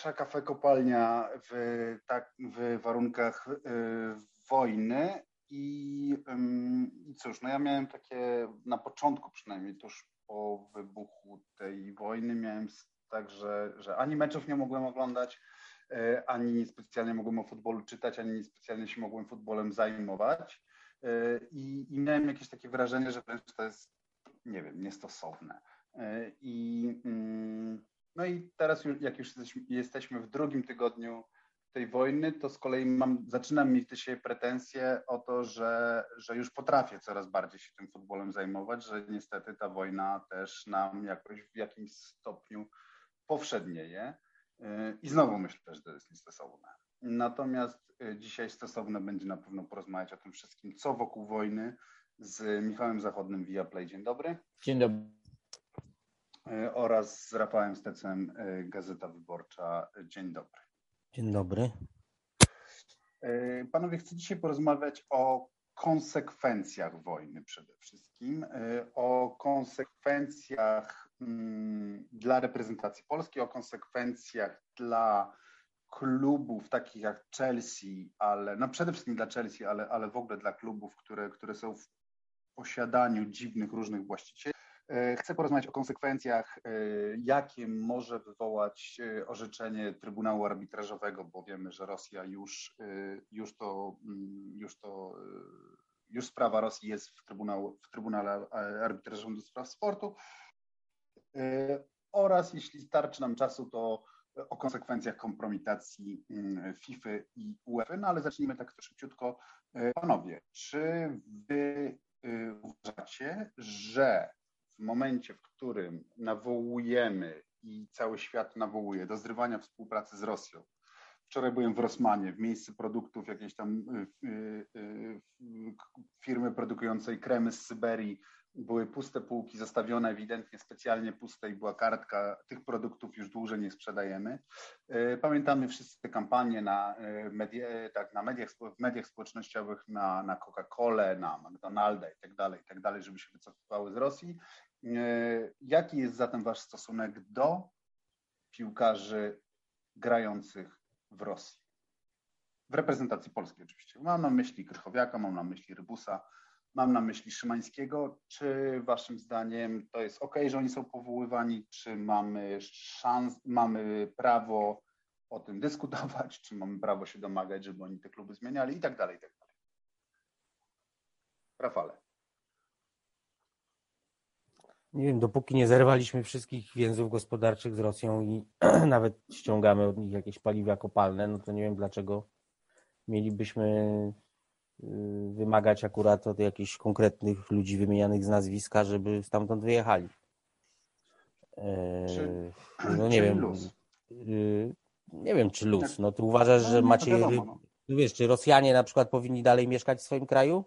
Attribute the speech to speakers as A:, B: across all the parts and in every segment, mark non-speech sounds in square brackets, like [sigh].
A: pierwsza kafe kopalnia w, tak, w warunkach wojny i cóż, no ja miałem takie, na początku przynajmniej, tuż po wybuchu tej wojny, miałem tak, że, że ani meczów nie mogłem oglądać, e, ani specjalnie mogłem o futbolu czytać, ani specjalnie się mogłem futbolem zajmować. E, I, I miałem jakieś takie wrażenie, że wręcz to jest, nie wiem, niestosowne. E, I, no i teraz, jak już jesteśmy w drugim tygodniu tej wojny, to z kolei mam, zaczynam mieć dzisiaj pretensje o to, że, że już potrafię coraz bardziej się tym futbolem zajmować, że niestety ta wojna też nam jakoś w jakimś stopniu powszednieje. I znowu myślę, że to jest niestosowne. Natomiast y, dzisiaj stosowne będzie na pewno porozmawiać o tym wszystkim, co wokół wojny z Michałem Zachodnym via Play. Dzień dobry.
B: Dzień dobry.
A: Y, oraz z Rafałem Stecem, y, Gazeta Wyborcza. Dzień dobry.
B: Dzień dobry.
A: E, panowie, chcę dzisiaj porozmawiać o konsekwencjach wojny przede wszystkim, e, o konsekwencjach mm, dla reprezentacji Polski, o konsekwencjach dla klubów takich jak Chelsea, ale no przede wszystkim dla Chelsea, ale, ale w ogóle dla klubów, które, które są w posiadaniu dziwnych różnych właścicieli. E, chcę porozmawiać o konsekwencjach, e, jakie może wywołać e, orzeczenie Trybunału Arbitrażowego, bo wiemy, że Rosja już, już to, mm, już to, już sprawa Rosji jest w, Trybunał, w Trybunale Arbitrażowym do spraw sportu. Oraz jeśli starczy nam czasu, to o konsekwencjach kompromitacji mm, FIFA i UEFA. No ale zacznijmy tak szybciutko. Panowie, czy wy uważacie, że momencie, w którym nawołujemy i cały świat nawołuje do zrywania współpracy z Rosją, Wczoraj byłem w Rosmanie, w miejscu produktów jakiejś tam y, y, y, firmy produkującej kremy z Syberii. Były puste półki, zostawione ewidentnie specjalnie puste i była kartka, tych produktów już dłużej nie sprzedajemy. Pamiętamy wszyscy te kampanie na, tak, na mediach, w mediach społecznościowych na, na Coca-Colę, na McDonalda i tak dalej, i tak dalej, żeby się wycofywały z Rosji. E, jaki jest zatem Wasz stosunek do piłkarzy grających w Rosji? W reprezentacji polskiej oczywiście. Mam na myśli Krychowiaka, mam na myśli Rybusa, mam na myśli Szymańskiego. Czy Waszym zdaniem to jest ok, że oni są powoływani? Czy mamy szans, mamy prawo o tym dyskutować? Czy mamy prawo się domagać, żeby oni te kluby zmieniali i tak dalej, i tak dalej. Rafale.
B: Nie wiem, dopóki nie zerwaliśmy wszystkich więzów gospodarczych z Rosją i [clears throat] nawet ściągamy od nich jakieś paliwa kopalne, no to nie wiem dlaczego mielibyśmy y, wymagać akurat od jakichś konkretnych ludzi wymienianych z nazwiska, żeby stamtąd wyjechali.
A: Czy,
B: no nie wiem. Luz? Y, nie wiem, czy luz. No ty uważasz, że no, macie. Wiadomo, no. Wiesz, czy Rosjanie na przykład powinni dalej mieszkać w swoim kraju?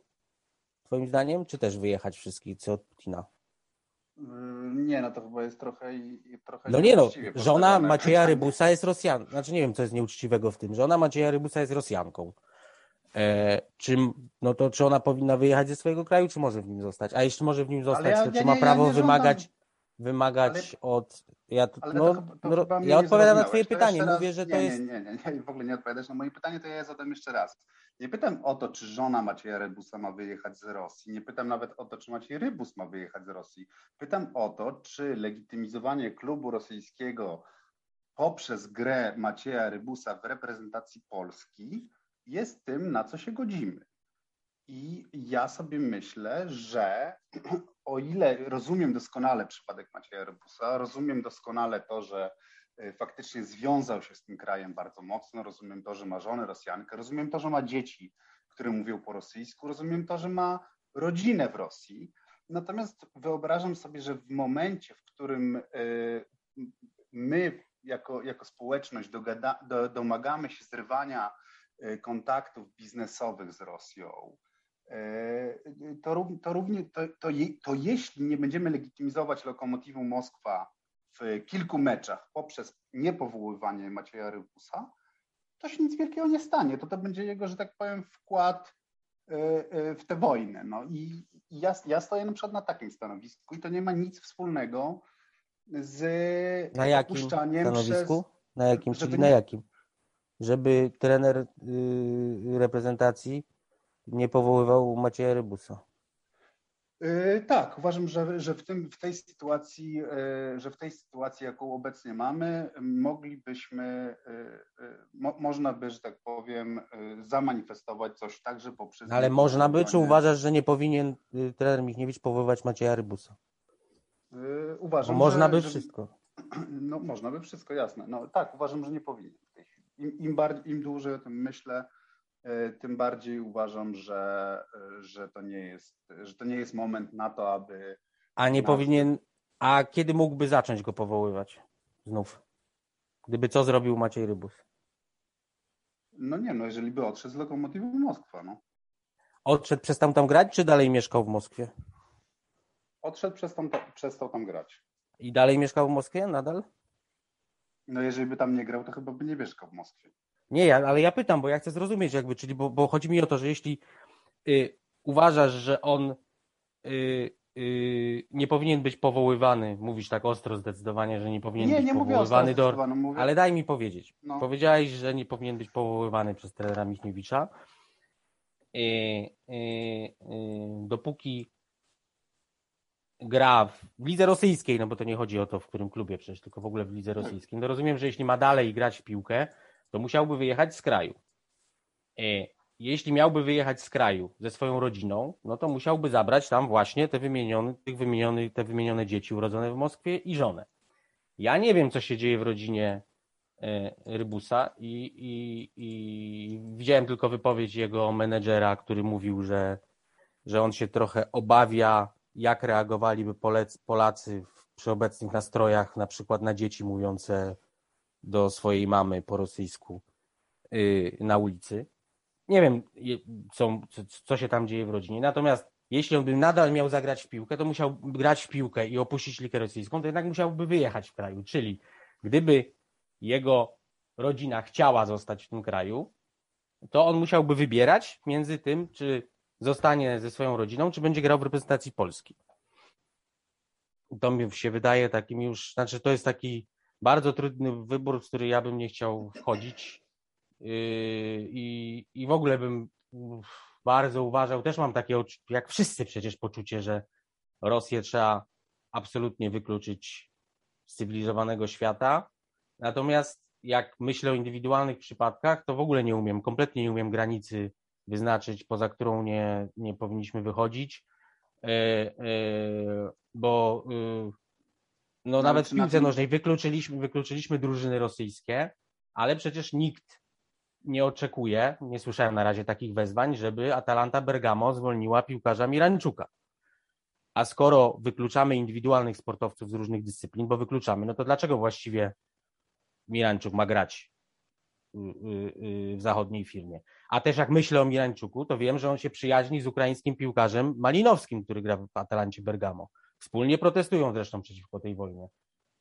B: Twoim zdaniem? Czy też wyjechać wszystkich, co od Putina?
A: Mm, nie, no to chyba jest trochę, trochę
B: No nie no, żona Macieja Rybusa jest Rosjanką. Znaczy nie wiem, co jest nieuczciwego w tym. Żona Macieja Rybusa jest Rosjanką. E, czy, no to czy ona powinna wyjechać ze swojego kraju, czy może w nim zostać? A jeśli może w nim zostać, ja, to czy ma prawo ja wymagać, wymagać ale, od. Ja, no, to, to no, ja odpowiadam na Twoje pytanie. Mówię, że
A: nie,
B: to jest.
A: Nie, nie, nie, w ogóle nie odpowiadasz na moje pytanie, to ja je zadam jeszcze raz. Nie pytam o to, czy żona Macieja Rybusa ma wyjechać z Rosji. Nie pytam nawet o to, czy Maciej Rybus ma wyjechać z Rosji. Pytam o to, czy legitymizowanie klubu rosyjskiego poprzez grę Macieja Rybusa w reprezentacji Polski jest tym, na co się godzimy. I ja sobie myślę, że [clears throat] o ile rozumiem doskonale przypadek Macieja Rybusa, rozumiem doskonale to, że faktycznie związał się z tym krajem bardzo mocno. Rozumiem to, że ma żonę Rosjankę, rozumiem to, że ma dzieci, które mówią po rosyjsku, rozumiem to, że ma rodzinę w Rosji. Natomiast wyobrażam sobie, że w momencie, w którym y, my jako, jako społeczność dogada, do, domagamy się zrywania y, kontaktów biznesowych z Rosją, to, to, równie, to, to, to jeśli nie będziemy legitymizować lokomotywu Moskwa w kilku meczach poprzez niepowoływanie Macieja Rybusa, to się nic wielkiego nie stanie. To to będzie jego, że tak powiem, wkład y, y, w tę wojnę. No i ja, ja stoję na przykład na takim stanowisku i to nie ma nic wspólnego z
B: na jakim stanowisku? Przez, Na jakim?
A: Żeby
B: Czyli na jakim? Żeby trener y, reprezentacji nie powoływał Macieja Rybusa.
A: Yy, Tak, uważam, że, że w, tym, w tej sytuacji, yy, że w tej sytuacji, jaką obecnie mamy, moglibyśmy, yy, mo, można by, że tak powiem, zamanifestować coś także poprzez.
B: Ale można by, czy uważasz, że nie powinien trener Michniewicz powoływać Macieja Rybusa?
A: Yy,
B: Bo
A: Uważam,
B: można
A: że,
B: by
A: że,
B: wszystko. [clears throat]
A: No, można by wszystko, jasne. No tak, uważam, że nie powinien. Im, im, bardziej, im dłużej o tym myślę, tym bardziej uważam, że, yy, że, to nie jest, że to nie jest moment na to, aby
B: A nie powinien. A kiedy mógłby zacząć go powoływać? Znów. Gdyby co zrobił Maciej Rybus?
A: No nie, no jeżeli by odszedł z Lokomotywy Moskwa, no.
B: Odszedł, przestał tam grać, czy dalej mieszkał w Moskwie?
A: Odszedł, przestał, ta- przestał tam grać.
B: I dalej mieszkał w Moskwie nadal?
A: No jeżeli by tam nie grał, to chyba by nie mieszkał w Moskwie.
B: Nie, ja, ale ja pytam, bo ja chcę zrozumieć jakby, czyli bo, bo chodzi mi o to, że jeśli y, uważasz, że on y, y, nie powinien być powoływany, mówisz tak ostro zdecydowanie, że nie powinien
A: Nie,
B: być
A: nie mówię
B: powoływany do...
A: zdecydowanym, mówię,
B: Ale daj mi powiedzieć.
A: no,
B: Powiedziałeś, że nie powinien być powoływany przez trenera Michniewicza. Y, y, y, dopóki gra w lidze rosyjskiej, no bo to nie chodzi o to, w którym klubie przecież, tylko w ogóle w lidze rosyjskiej. No rozumiem, że jeśli ma dalej grać w piłkę, to musiałby wyjechać z kraju. Y, Jeśli miałby wyjechać z kraju ze swoją rodziną, no to musiałby zabrać tam właśnie te wymienione, tych wymienione, te wymienione dzieci urodzone w Moskwie i żonę. Ja nie wiem, co się dzieje w rodzinie e, Rybusa i, i, i widziałem tylko wypowiedź jego menedżera, który mówił, że, że on się trochę obawia, jak reagowaliby Polacy przy obecnych nastrojach, na przykład na dzieci mówiące do swojej mamy po rosyjsku y, na ulicy. Nie wiem, co, co się tam dzieje w rodzinie. Natomiast jeśli on by nadal miał zagrać w piłkę, to musiał grać w piłkę i opuścić ligę rosyjską, to jednak musiałby wyjechać w kraju. Czyli gdyby jego rodzina chciała zostać w tym kraju, to on musiałby wybierać między tym, czy zostanie ze swoją rodziną, czy będzie grał w reprezentacji Polski. To mi się wydaje takim już, znaczy to jest taki bardzo trudny wybór, w który ja bym nie chciał wchodzić. Yy, I, i w ogóle bym bardzo uważał, też mam takie, jak wszyscy przecież, poczucie, że Rosję trzeba absolutnie wykluczyć z cywilizowanego świata. Natomiast jak myślę o indywidualnych przypadkach, to w ogóle nie umiem, kompletnie nie umiem granicy wyznaczyć, poza którą nie, nie powinniśmy wychodzić, E, e, bo no
A: ale
B: nawet w piłce
A: tym-
B: nożnej wykluczyliśmy, wykluczyliśmy drużyny rosyjskie, ale przecież nikt nie oczekuje, nie słyszałem na razie takich wezwań, żeby Atalanta Bergamo zwolniła piłkarza Mirańczuka. A skoro wykluczamy indywidualnych sportowców z różnych dyscyplin, bo wykluczamy, no to dlaczego właściwie Mirańczuk ma grać y, y, y, w zachodniej firmie? A też jak myślę o Mirańczuku, to wiem, że on się przyjaźni z ukraińskim piłkarzem Malinowskim, który gra w Atalancie Bergamo. Wspólnie protestują zresztą przeciwko tej wojnie.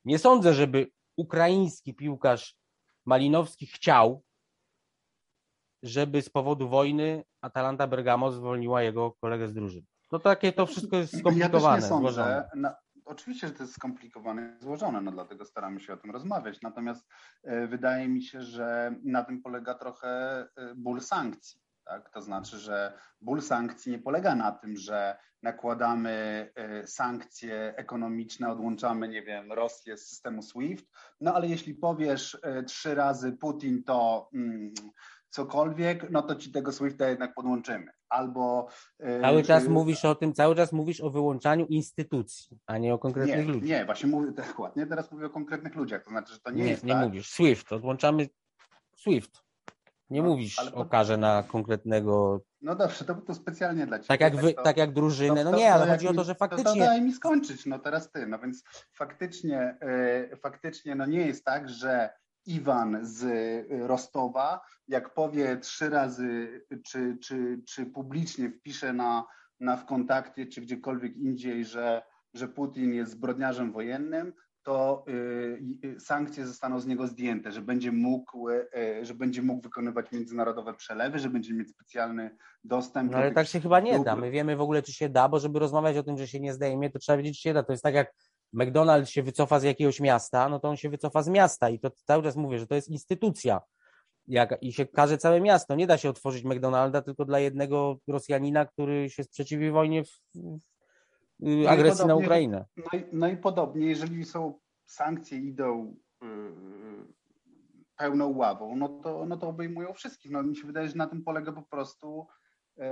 B: Nie sądzę, żeby ukraiński piłkarz Malinowski chciał, żeby z powodu wojny Atalanta Bergamo zwolniła jego kolegę z drużyny. No takie to wszystko jest skomplikowane,
A: Ja też nie sądzę.
B: złożone.
A: Na, oczywiście, że to jest skomplikowane i złożone, no dlatego staramy się o tym rozmawiać. Natomiast e, wydaje mi się, że na tym polega trochę e, ból sankcji. Tak? To znaczy, że ból sankcji nie polega na tym, że nakładamy e, sankcje ekonomiczne, odłączamy, nie wiem, Rosję z systemu SWIFT, no ale jeśli powiesz e, trzy razy Putin to mm, cokolwiek, no to ci tego SWIFTA jednak podłączymy. Albo e,
B: Cały czas
A: czy-
B: mówisz o tym, cały czas mówisz o wyłączaniu instytucji, a nie o konkretnych ludziach.
A: Nie, właśnie mówię dokładnie, teraz mówię o konkretnych ludziach, to znaczy, że to nie,
B: nie,
A: jest
B: nie
A: tak.
B: mówisz. SWIFT, odłączamy SWIFT. Nie
A: No,
B: mówisz
A: ale to-
B: o karze na konkretnego,
A: No dobrze, to, to specjalnie dla ciebie.
B: tak jak wy,
A: to,
B: tak jak drużynę.
A: to-
B: No
A: to-
B: nie, ale chodzi o
A: mi-
B: to, że
A: To, to
B: faktycznie
A: daj mi skończyć, no teraz ty. No więc faktycznie, e, faktycznie no nie jest tak, że Iwan z e, Rostowa, jak powie trzy razy, czy, czy, czy publicznie wpisze na, na w kontakcie, czy gdziekolwiek indziej, że, że Putin jest zbrodniarzem wojennym, to y, y, sankcje zostaną z niego zdjęte, że będzie mógł, y, że będzie mógł wykonywać międzynarodowe przelewy, że będzie mieć specjalny dostęp
B: No
A: do
B: ale tak się chyba nie da. My wiemy w ogóle, czy się da, bo żeby rozmawiać o tym, że się nie zdejmie, to trzeba wiedzieć, czy się da. To jest tak jak McDonald's się wycofa z jakiegoś miasta, no to on się wycofa z miasta i to cały czas mówię, że to jest instytucja. Jak, I się każe całe miasto. Nie da się otworzyć McDonalda tylko dla jednego Rosjanina, który się sprzeciwi wojnie w, agresji na Ukrainę.
A: No i, no i podobnie, jeżeli są sankcje idą yy, pełną ławą, no to, no to obejmują wszystkich. No mi się wydaje, że na tym polega po prostu yy,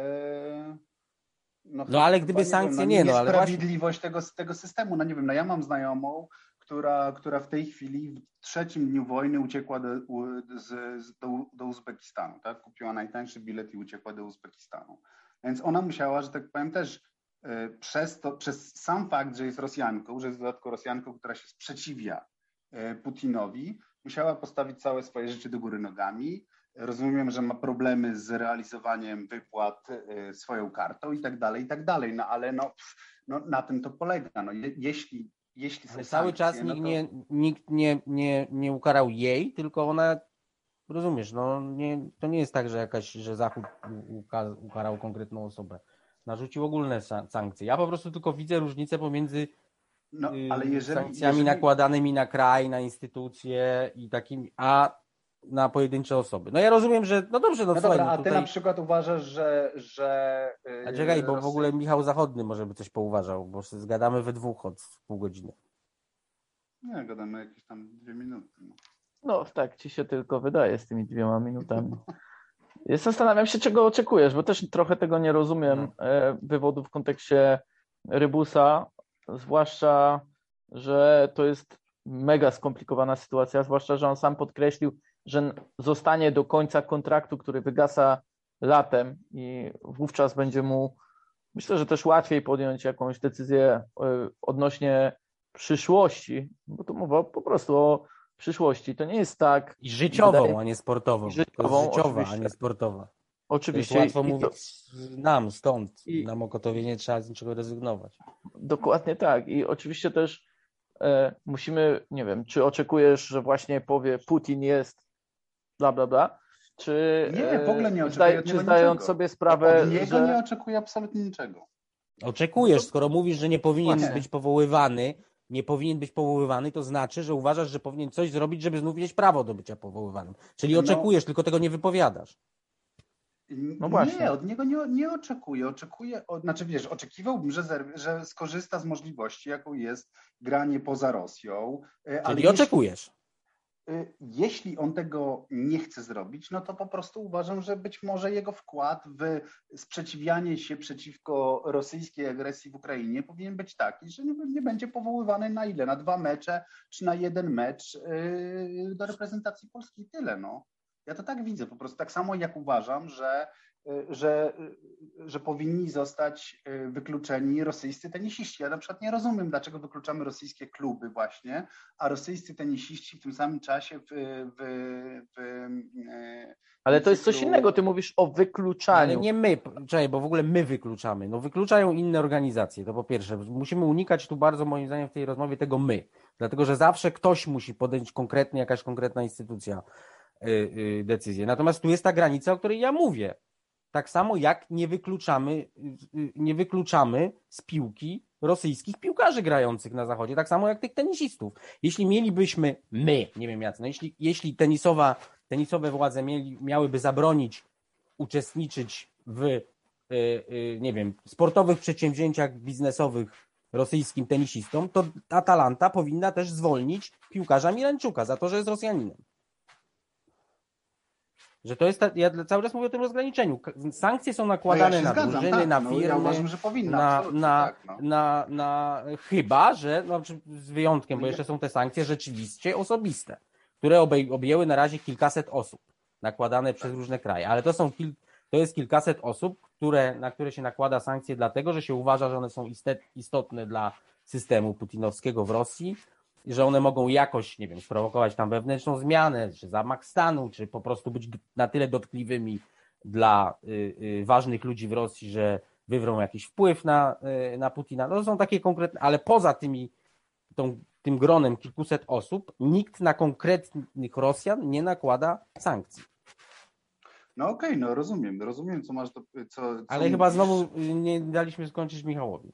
B: No ale
A: chyba,
B: gdyby sankcje
A: wiem,
B: nie, no ale właśnie-
A: niesprawiedliwość tego, tego systemu. No nie wiem, no ja mam znajomą, która, która w tej chwili w trzecim dniu wojny uciekła do, z, z, do, do Uzbekistanu, tak? Kupiła najtańszy bilet i uciekła do Uzbekistanu. Więc ona musiała, że tak powiem, też przez to, przez sam fakt, że jest Rosjanką, że jest w dodatku Rosjanką, która się sprzeciwia e, Putinowi, musiała postawić całe swoje życie do góry nogami. Rozumiem, że ma problemy z realizowaniem wypłat e, swoją kartą i tak dalej, i tak dalej. No ale no, no na tym to polega. No, je, jeśli, jeśli są
B: Ale cały
A: sankcje,
B: czas
A: no
B: nikt,
A: to-
B: nie, nikt nie, nie, nie ukarał jej, tylko ona, rozumiesz, no nie, to nie jest tak, że jakaś, że Zachód uka, ukarał konkretną osobę. Narzucił ogólne sa- sankcje. Ja po prostu tylko widzę różnicę pomiędzy
A: No,
B: y,
A: ale jeżeli,
B: sankcjami
A: jeżeli,
B: nakładanymi na kraj, na instytucje i takimi, a na pojedyncze osoby. No ja rozumiem, że no dobrze, no,
A: No
B: słuchaj,
A: dobra,
B: no
A: a ty
B: tutaj...
A: na przykład uważasz, że. że yy,
B: A czekaj, bo w ogóle Michał Zachodny może by coś pouważał, bo się zgadamy we dwóch od pół godziny.
A: Nie, gadamy jakieś tam dwie minuty. No.
C: No tak ci się tylko wydaje z tymi dwiema minutami. [laughs] Zastanawiam się, czego oczekujesz, bo też trochę tego nie rozumiem e, wywodu w kontekście Rybusa, zwłaszcza, że to jest mega skomplikowana sytuacja, zwłaszcza, że on sam podkreślił, że zostanie do końca kontraktu, który wygasa latem i wówczas będzie mu, myślę, że też łatwiej podjąć jakąś decyzję e, odnośnie przyszłości, bo tu mowa po prostu o przyszłości. To nie jest tak,
B: I życiową,
C: Wydaje-
B: a nie sportową.
C: I
B: to jest
C: życiową,
B: życiowa, a
C: oczywiście.
B: nie sportowa. To jest
C: oczywiście,
B: łatwo
C: i to-
B: mówić nam stąd.
C: I-
B: Na Mokotowie nie trzeba z niczego rezygnować.
C: Dokładnie tak. I oczywiście też e, musimy, nie wiem, czy oczekujesz, że właśnie powie Putin jest bla, bla, bla, czy,
A: Nie, w ogóle nie
C: e,
A: oczekuję
C: czy zdając
A: niczego.
C: sobie sprawę,
A: Od niego
C: że
A: nie oczekuję absolutnie niczego.
B: Oczekujesz, skoro mówisz, że nie powinien
A: Właśnie.
B: być powoływany, nie powinien być powoływany, to znaczy, że uważasz, że powinien coś zrobić, żeby znów mieć prawo do bycia powoływanym. Czyli
A: No.
B: oczekujesz, tylko tego nie wypowiadasz.
C: No właśnie.
A: Nie, od niego nie, nie oczekuję. Oczekuję, od, znaczy wiesz, oczekiwałbym, że, zer- że skorzysta z możliwości, jaką jest granie poza Rosją. e, ale
B: Czyli oczekujesz.
A: Y, jeśli on tego nie chce zrobić, no to po prostu uważam, że być może jego wkład w sprzeciwianie się przeciwko rosyjskiej agresji w Ukrainie powinien być taki, że nie, będzie powoływany na ile? Na dwa mecze, czy na jeden mecz y, do reprezentacji Polski tyle. No. Ja to tak widzę po prostu. Tak samo jak uważam, że, że, y, że powinni zostać y, wykluczeni rosyjscy tenisiści. Ja na przykład nie rozumiem, dlaczego wykluczamy rosyjskie kluby właśnie, a rosyjscy tenisiści w tym samym czasie w, w, w,
C: ale to jest coś innego. Ty mówisz o
B: Ale
C: wykluczaniu.
B: nie my, czekaj, bo w ogóle my wykluczamy. No wykluczają inne organizacje, to po pierwsze. Musimy unikać tu bardzo, moim zdaniem, w tej rozmowie tego my. Dlatego, że zawsze ktoś musi podjąć konkretnie, jakaś konkretna instytucja y, y, decyzję. Natomiast tu jest ta granica, o której ja mówię. Tak samo jak nie wykluczamy, y, y, nie wykluczamy z piłki rosyjskich piłkarzy grających na zachodzie, tak samo jak tych tenisistów. Jeśli mielibyśmy my, nie wiem jacy, no jeśli, jeśli tenisowa, tenisowe władze mieli, miałyby zabronić uczestniczyć w, y, y, nie wiem, sportowych przedsięwzięciach biznesowych rosyjskim tenisistom, to Atalanta powinna też zwolnić piłkarza Milańczuka za to, że jest Rosjaninem. Że to jest, ta, ja cały czas mówię o tym rozgraniczeniu. Sankcje są
A: no ja
B: nakładane na
A: zgadzam,
B: drużyny,
A: tak,
B: na
A: no,
B: firmy,
A: Ja uważam, że powinna,
B: na, na,
A: tak. No.
B: na, na, chyba, że, no, z wyjątkiem, bo jeszcze są te sankcje rzeczywiście osobiste, które obej- objęły na razie kilkaset osób, nakładane przez różne kraje, ale to są kil, to jest kilkaset osób, które, na które się nakłada sankcje dlatego, że się uważa, że one są istet, istotne dla systemu putinowskiego w Rosji i że one mogą jakoś, nie wiem, sprowokować tam wewnętrzną zmianę, czy zamach stanu, czy po prostu być na tyle dotkliwymi dla y, y, ważnych ludzi w Rosji, że wywrą jakiś wpływ na, y, na Putina. No to są takie konkretne, ale poza tymi, tą, tym gronem kilkuset osób, nikt na konkretnych Rosjan nie nakłada sankcji.
A: No okej, no rozumiem, rozumiem, co masz do, co, co
B: Ale chyba
A: mówisz.
B: znowu y, nie daliśmy skończyć Michałowi.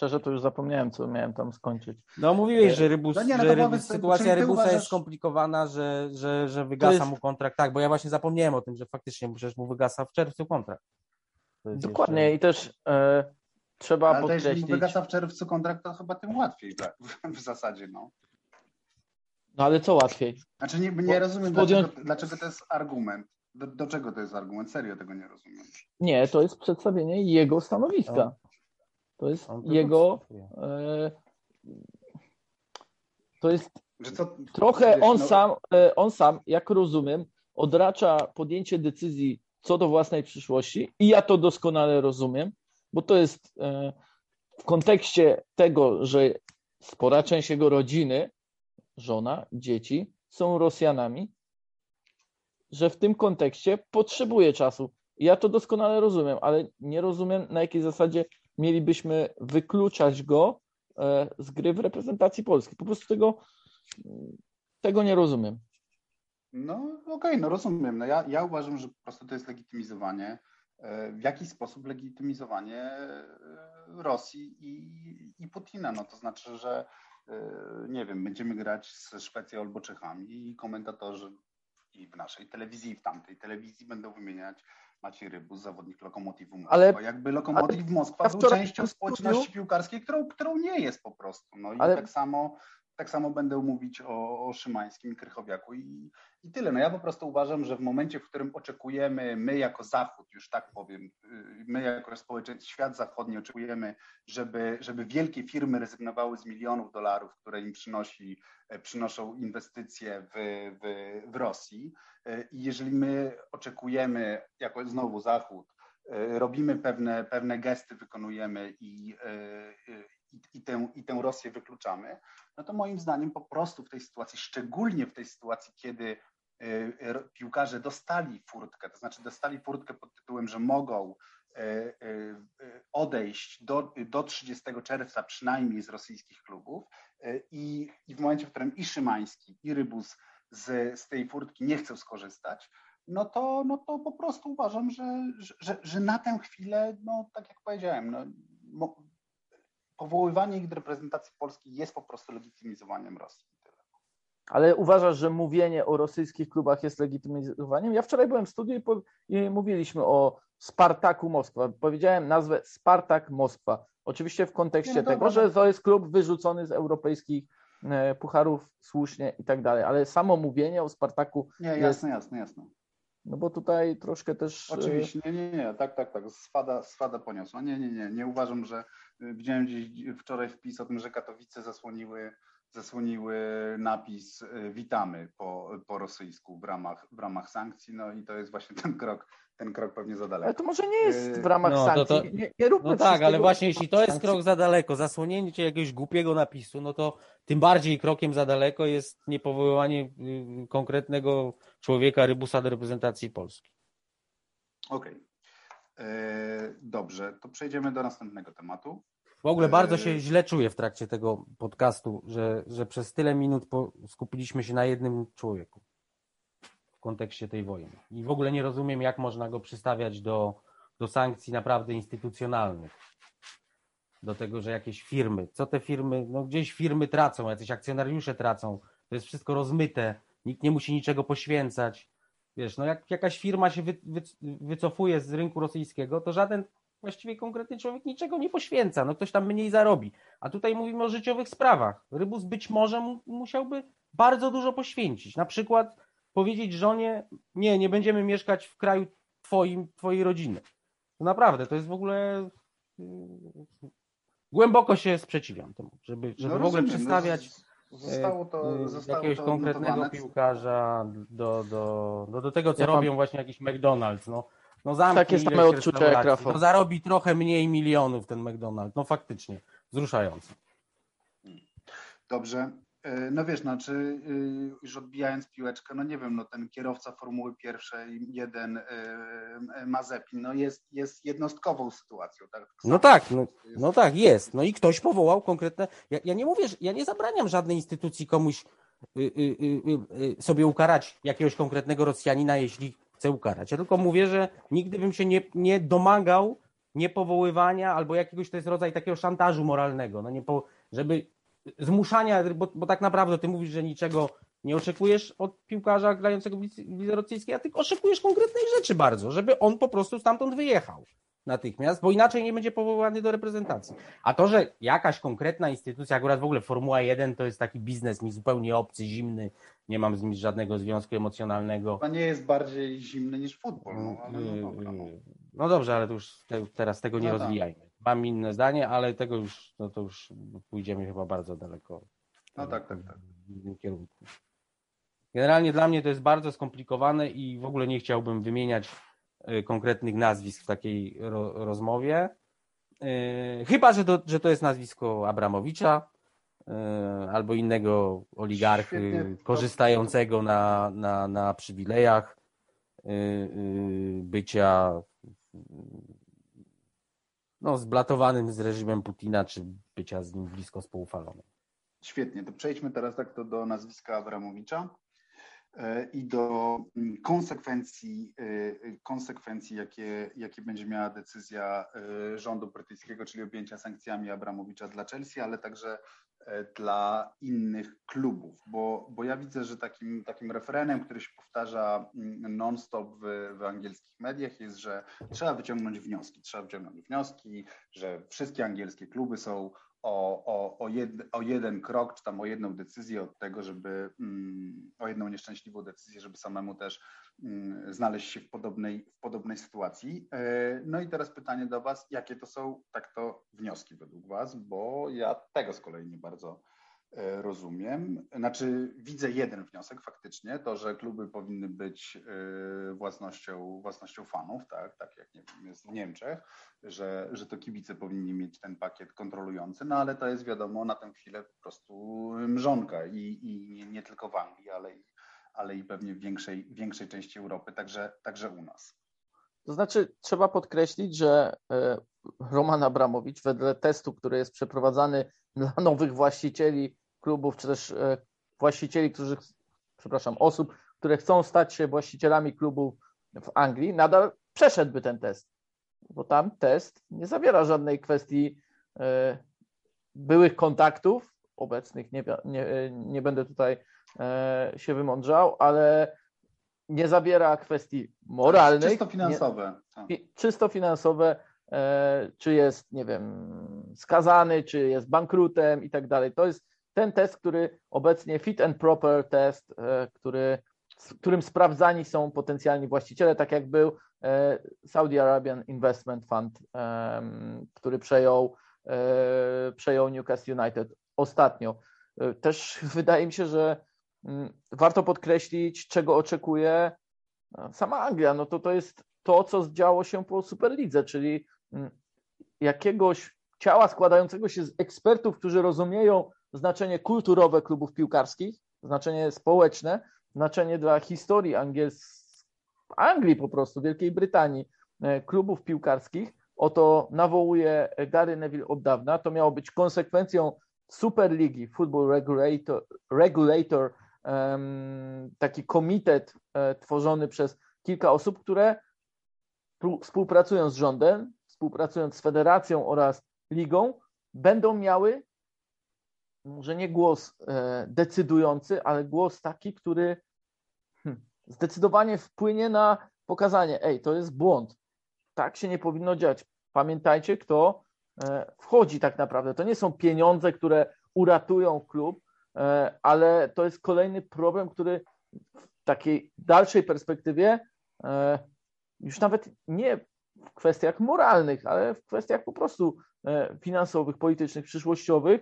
C: Szczerze to już zapomniałem, co miałem tam skończyć.
B: No mówiłeś, że, Rybus,
A: No nie, no
B: że
A: to
B: Rybus, sytuacja Rybusa
A: uważasz-
B: jest skomplikowana, że, że, że wygasa
C: jest-
B: mu kontrakt. Tak, bo ja właśnie zapomniałem o tym, że faktycznie przecież mu wygasa w czerwcu kontrakt.
C: Dokładnie
B: jeszcze-
C: i też e, trzeba
A: Ale
C: podkreślić.
A: wygasa w czerwcu kontrakt, to chyba tym łatwiej tak, w zasadzie, no.
C: No ale co łatwiej?
A: Znaczy nie, nie rozumiem,
C: podjąć-
A: dlaczego, dlaczego to jest argument. Do, do czego to jest argument? Serio tego nie rozumiem.
C: Nie, to jest przedstawienie jego stanowiska.
B: No.
C: To jest jego. E, to jest trochę
A: wiesz,
C: on
A: no,
C: sam, e, on sam, jak rozumiem, odracza podjęcie decyzji co do własnej przyszłości i ja to doskonale rozumiem, bo to jest e, w kontekście tego, że spora część jego rodziny, żona, dzieci są Rosjanami, że w tym kontekście potrzebuje czasu. I Ja to doskonale rozumiem, ale nie rozumiem, na jakiej zasadzie mielibyśmy wykluczać go e, z gry w reprezentacji Polski. Po prostu tego, tego nie rozumiem.
A: No okej, no rozumiem. No ja, ja uważam, że po prostu to jest legitymizowanie, e, w jakiś sposób legitymizowanie e, Rosji i, i Putina. No to znaczy, że nie wiem, będziemy grać z Szwecją albo Czechami i komentatorzy i w naszej telewizji i w tamtej telewizji będą wymieniać Maciej Rybus, zawodnik Lokomotywu Moskwa.
C: Ale-
A: Jakby Lokomotyw Moskwa
C: ja
A: był częścią społeczności piłkarskiej, którą, którą nie jest po prostu. No i
C: Ale-
A: tak samo tak samo będę mówić o, o Szymańskim i Krychowiaku i, i tyle. No ja po prostu uważam, że w momencie, w którym oczekujemy, my jako Zachód, już tak powiem, y, my jako społeczeństwo, świat zachodni oczekujemy, żeby, żeby wielkie firmy rezygnowały z milionów dolarów, które im przynosi, e, przynoszą inwestycje w, w, w Rosji. E, I jeżeli my oczekujemy, jako znowu Zachód, e, robimy pewne, pewne gesty, wykonujemy i, i, i, tę, i tę Rosję wykluczamy, no to moim zdaniem po prostu w tej sytuacji, szczególnie w tej sytuacji, kiedy y, y, piłkarze dostali furtkę, to znaczy dostali furtkę pod tytułem, że mogą y, odejść do, do 30 czerwca przynajmniej z rosyjskich klubów i, i w momencie, w którym i Szymański, i Rybus z, z tej furtki nie chcą skorzystać, no to, no to po prostu uważam, że, że, że, na tę chwilę, no tak jak powiedziałem, no, powoływanie ich do reprezentacji Polski jest po prostu legitymizowaniem Rosji.
C: Ale uważasz, że mówienie o rosyjskich klubach jest legitymizowaniem? Ja wczoraj byłem w studiu i, po, i mówiliśmy o Spartaku Moskwa. Powiedziałem nazwę Spartak Moskwa. Oczywiście w kontekście
A: no
C: tego,
A: dobra,
C: że to jest klub wyrzucony z europejskich e, pucharów słusznie i tak dalej. Ale samo mówienie o Spartaku,
A: Nie,
C: Jest-
A: jasne, jasne, jasne.
C: no bo tutaj troszkę też. e,
A: Oczywiście, nie, nie, nie, tak, tak, tak, swada, swada poniosła. Nie, nie, nie, nie uważam, że widziałem gdzieś wczoraj wpis o tym, że Katowice zasłoniły, zasłoniły napis y, witamy po, po rosyjsku w ramach, w ramach sankcji, no i to jest właśnie ten krok, ten krok pewnie za
C: Ale
A: daleko.
C: to może nie jest w ramach
B: No, to-
C: sankcji.
B: to-
C: nie, nie róbmy
B: No tak, ale właśnie jeśli to jest krok za daleko, zasłonięcie jakiegoś głupiego napisu, no to tym bardziej krokiem za daleko jest niepowoływanie y, konkretnego człowieka Rybusa do reprezentacji Polski.
A: Okej. E, Dobrze, to przejdziemy do następnego tematu.
B: W ogóle bardzo się źle czuję w trakcie tego podcastu, że, że przez tyle minut skupiliśmy się na jednym człowieku w kontekście tej wojny. I w ogóle nie rozumiem, jak można go przystawiać do, do sankcji naprawdę instytucjonalnych. Do tego, że jakieś firmy, co te firmy, no gdzieś firmy tracą, jacyś akcjonariusze tracą, to jest wszystko rozmyte, nikt nie musi niczego poświęcać. Wiesz, no jak jakaś firma się wy, wy, wycofuje z rynku rosyjskiego, to żaden właściwie konkretny człowiek niczego nie poświęca, no ktoś tam mniej zarobi. A tutaj mówimy o życiowych sprawach. Rybus być może mu, musiałby bardzo dużo poświęcić. Na przykład powiedzieć żonie, nie, nie będziemy mieszkać w kraju twoim, twojej rodziny. To naprawdę, to jest w ogóle... yy, Głęboko się sprzeciwiam temu, żeby, żeby
A: No
B: w ogóle
A: rozumiem, no, Zostało to,
B: yy,
A: zostało
B: jakiegoś
A: to
B: konkretnego
A: odnotowane.
B: piłkarza do, do, do, do tego, co
C: Ja mam-
B: robią właśnie jakiś McDonald's. No, no zamknij
C: Takie same odczucia jak. Rafał.
B: No zarobi trochę mniej milionów ten McDonald's. No faktycznie, wzruszające.
A: Dobrze. E, No wiesz, no, czy y, już odbijając piłeczkę, no nie wiem, no ten kierowca Formuły pierwszej, jeden y, Mazepin, no jest, jest jednostkową sytuacją. Tak?
B: No tak, no, no tak, jest. No i ktoś powołał konkretne. Ja, ja nie mówię, że ja nie zabraniam żadnej instytucji komuś y, y, y, y, sobie ukarać jakiegoś konkretnego Rosjanina, jeśli chce ukarać. Ja tylko mówię, że nigdy bym się nie, nie domagał niepowoływania albo jakiegoś, to jest rodzaj takiego szantażu moralnego, no nie po, żeby zmuszania, bo, bo tak naprawdę ty mówisz, że niczego nie oczekujesz od piłkarza grającego w lidze rosyjskiej, a ty oczekujesz konkretnej rzeczy bardzo, żeby on po prostu stamtąd wyjechał natychmiast, bo inaczej nie będzie powołany do reprezentacji. A to, że jakaś konkretna instytucja, akurat w ogóle Formuła 1 to jest taki biznes mi zupełnie obcy, zimny, nie mam z nim żadnego związku emocjonalnego.
A: To nie jest bardziej zimny niż futbol. No, no,
B: Yy,
A: dobra, no.
B: no dobrze, ale to już te, teraz tego nie
A: No tak.
B: rozwijajmy. Mam inne zdanie, ale tego już, no to już pójdziemy chyba bardzo daleko.
A: No tak, tak, tak.
B: W innym kierunku. Generalnie dla mnie to jest bardzo skomplikowane i w ogóle nie chciałbym wymieniać y, konkretnych nazwisk w takiej ro, rozmowie. Y, Chyba, że to, że to jest nazwisko Abramowicza y, albo innego oligarchy
A: Świetnie.
B: korzystającego na, na, na przywilejach y, y, bycia no, zblatowanym z reżimem Putina, czy bycia z nim blisko współfalonym.
A: Świetnie, to przejdźmy teraz tak to do nazwiska Abramowicza e, i do mm, konsekwencji, e, konsekwencji jakie, jakie będzie miała decyzja e, rządu brytyjskiego, czyli objęcia sankcjami Abramowicza dla Chelsea, ale także dla innych klubów, bo ja widzę, że takim, takim referenem, który się powtarza mm, non-stop w, w angielskich mediach jest, że trzeba wyciągnąć wnioski, trzeba wyciągnąć wnioski, że wszystkie angielskie kluby są o, o, o, jed, o jeden krok, czy tam o jedną decyzję od tego, żeby mm, o jedną nieszczęśliwą decyzję, żeby samemu też mm, znaleźć się w podobnej, w podobnej sytuacji. E, No i teraz pytanie do Was, jakie to są tak to wnioski według Was, bo ja tego z kolei nie bardzo rozumiem. Znaczy widzę jeden wniosek faktycznie, to, że kluby powinny być e, własnością, własnością fanów, tak, tak jak nie wiem, jest w Niemczech, że, że to kibice powinni mieć ten pakiet kontrolujący, no ale to jest wiadomo na tę chwilę po prostu mrzonka i, i nie, nie tylko w Anglii, ale i, ale i pewnie w większej, większej części Europy, także, także u nas.
C: To znaczy, trzeba podkreślić, że e, Roman Abramowicz, wedle testu, który jest przeprowadzany [laughs] dla nowych właścicieli klubów, czy też e, właścicieli, którzy, przepraszam, osób, które chcą stać się właścicielami klubów w Anglii, nadal przeszedłby ten test. Bo tam test nie zawiera żadnej kwestii e, byłych kontaktów, obecnych nie, nie, nie będę tutaj e, się wymądrzał, ale nie zawiera kwestii moralnych.
A: Czysto
C: nie-
A: finansowe.
C: fi- czysto finansowe, e, czy jest, nie wiem, skazany, czy jest bankrutem i tak dalej. To jest ten test, który obecnie fit and proper test, e, który, z którym sprawdzani są potencjalni właściciele, tak jak był e, Saudi Arabian Investment Fund, który przejął, e, przejął Newcastle United ostatnio. Też [laughs] wydaje mi się, że mm, warto podkreślić, czego oczekuje no, sama Anglia. No to to jest to, co działo się po Superlidze, czyli mm, jakiegoś ciała składającego się z ekspertów, którzy rozumieją znaczenie kulturowe klubów piłkarskich, znaczenie społeczne, znaczenie dla historii Angiels... Anglii po prostu, Wielkiej Brytanii, e, klubów piłkarskich. Oto nawołuje Gary Neville od dawna. To miało być konsekwencją Superligi, Football Regulator, regulator taki komitet e, tworzony przez kilka osób, które współpracując z rządem, współpracując z federacją oraz ligą, będą miały może nie głos e, decydujący, ale głos taki, który hmm, zdecydowanie wpłynie na pokazanie, ej, to jest błąd. Tak się nie powinno dziać. Pamiętajcie, kto e, wchodzi tak naprawdę. To nie są pieniądze, które uratują klub, e, ale to jest kolejny problem, który w takiej dalszej perspektywie już nawet nie w kwestiach moralnych, ale w kwestiach po prostu finansowych, politycznych, przyszłościowych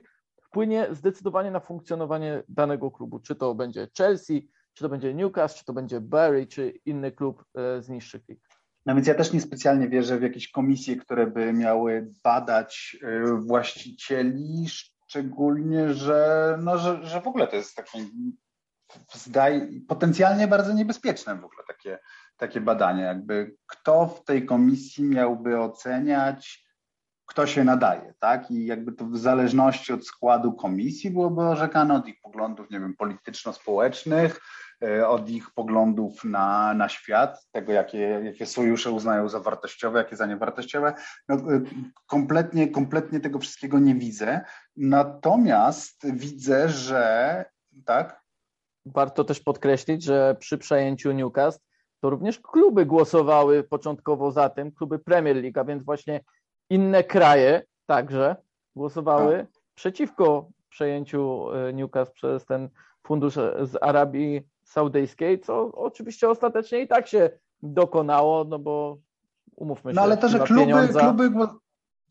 C: wpłynie zdecydowanie na funkcjonowanie danego klubu. Czy to będzie Chelsea, czy to będzie Newcastle, czy to będzie Bury, czy inny klub e, z niższych lig.
A: No więc ja też niespecjalnie wierzę w jakieś komisje, które by miały badać y, właścicieli, szczególnie, że, no, że, że w ogóle to jest takie zdaj, potencjalnie bardzo niebezpieczne w ogóle takie, takie badania. Jakby kto w tej komisji miałby oceniać, kto się nadaje, tak? I jakby to w zależności od składu komisji byłoby orzekane, od ich poglądów, nie wiem, polityczno-społecznych, od ich poglądów na, na świat, tego jakie, jakie sojusze uznają za wartościowe, jakie za niewartościowe. No, kompletnie, kompletnie tego wszystkiego nie widzę. Natomiast widzę, że tak.
C: Warto też podkreślić, że przy przejęciu Newcastle to również kluby głosowały początkowo za tym, kluby Premier League, a więc właśnie inne kraje także głosowały tak. przeciwko przejęciu e, Newcastle przez ten fundusz z Arabii Saudyjskiej, co oczywiście ostatecznie i tak się dokonało, no bo umówmy się.
A: No ale to, że kluby, kluby,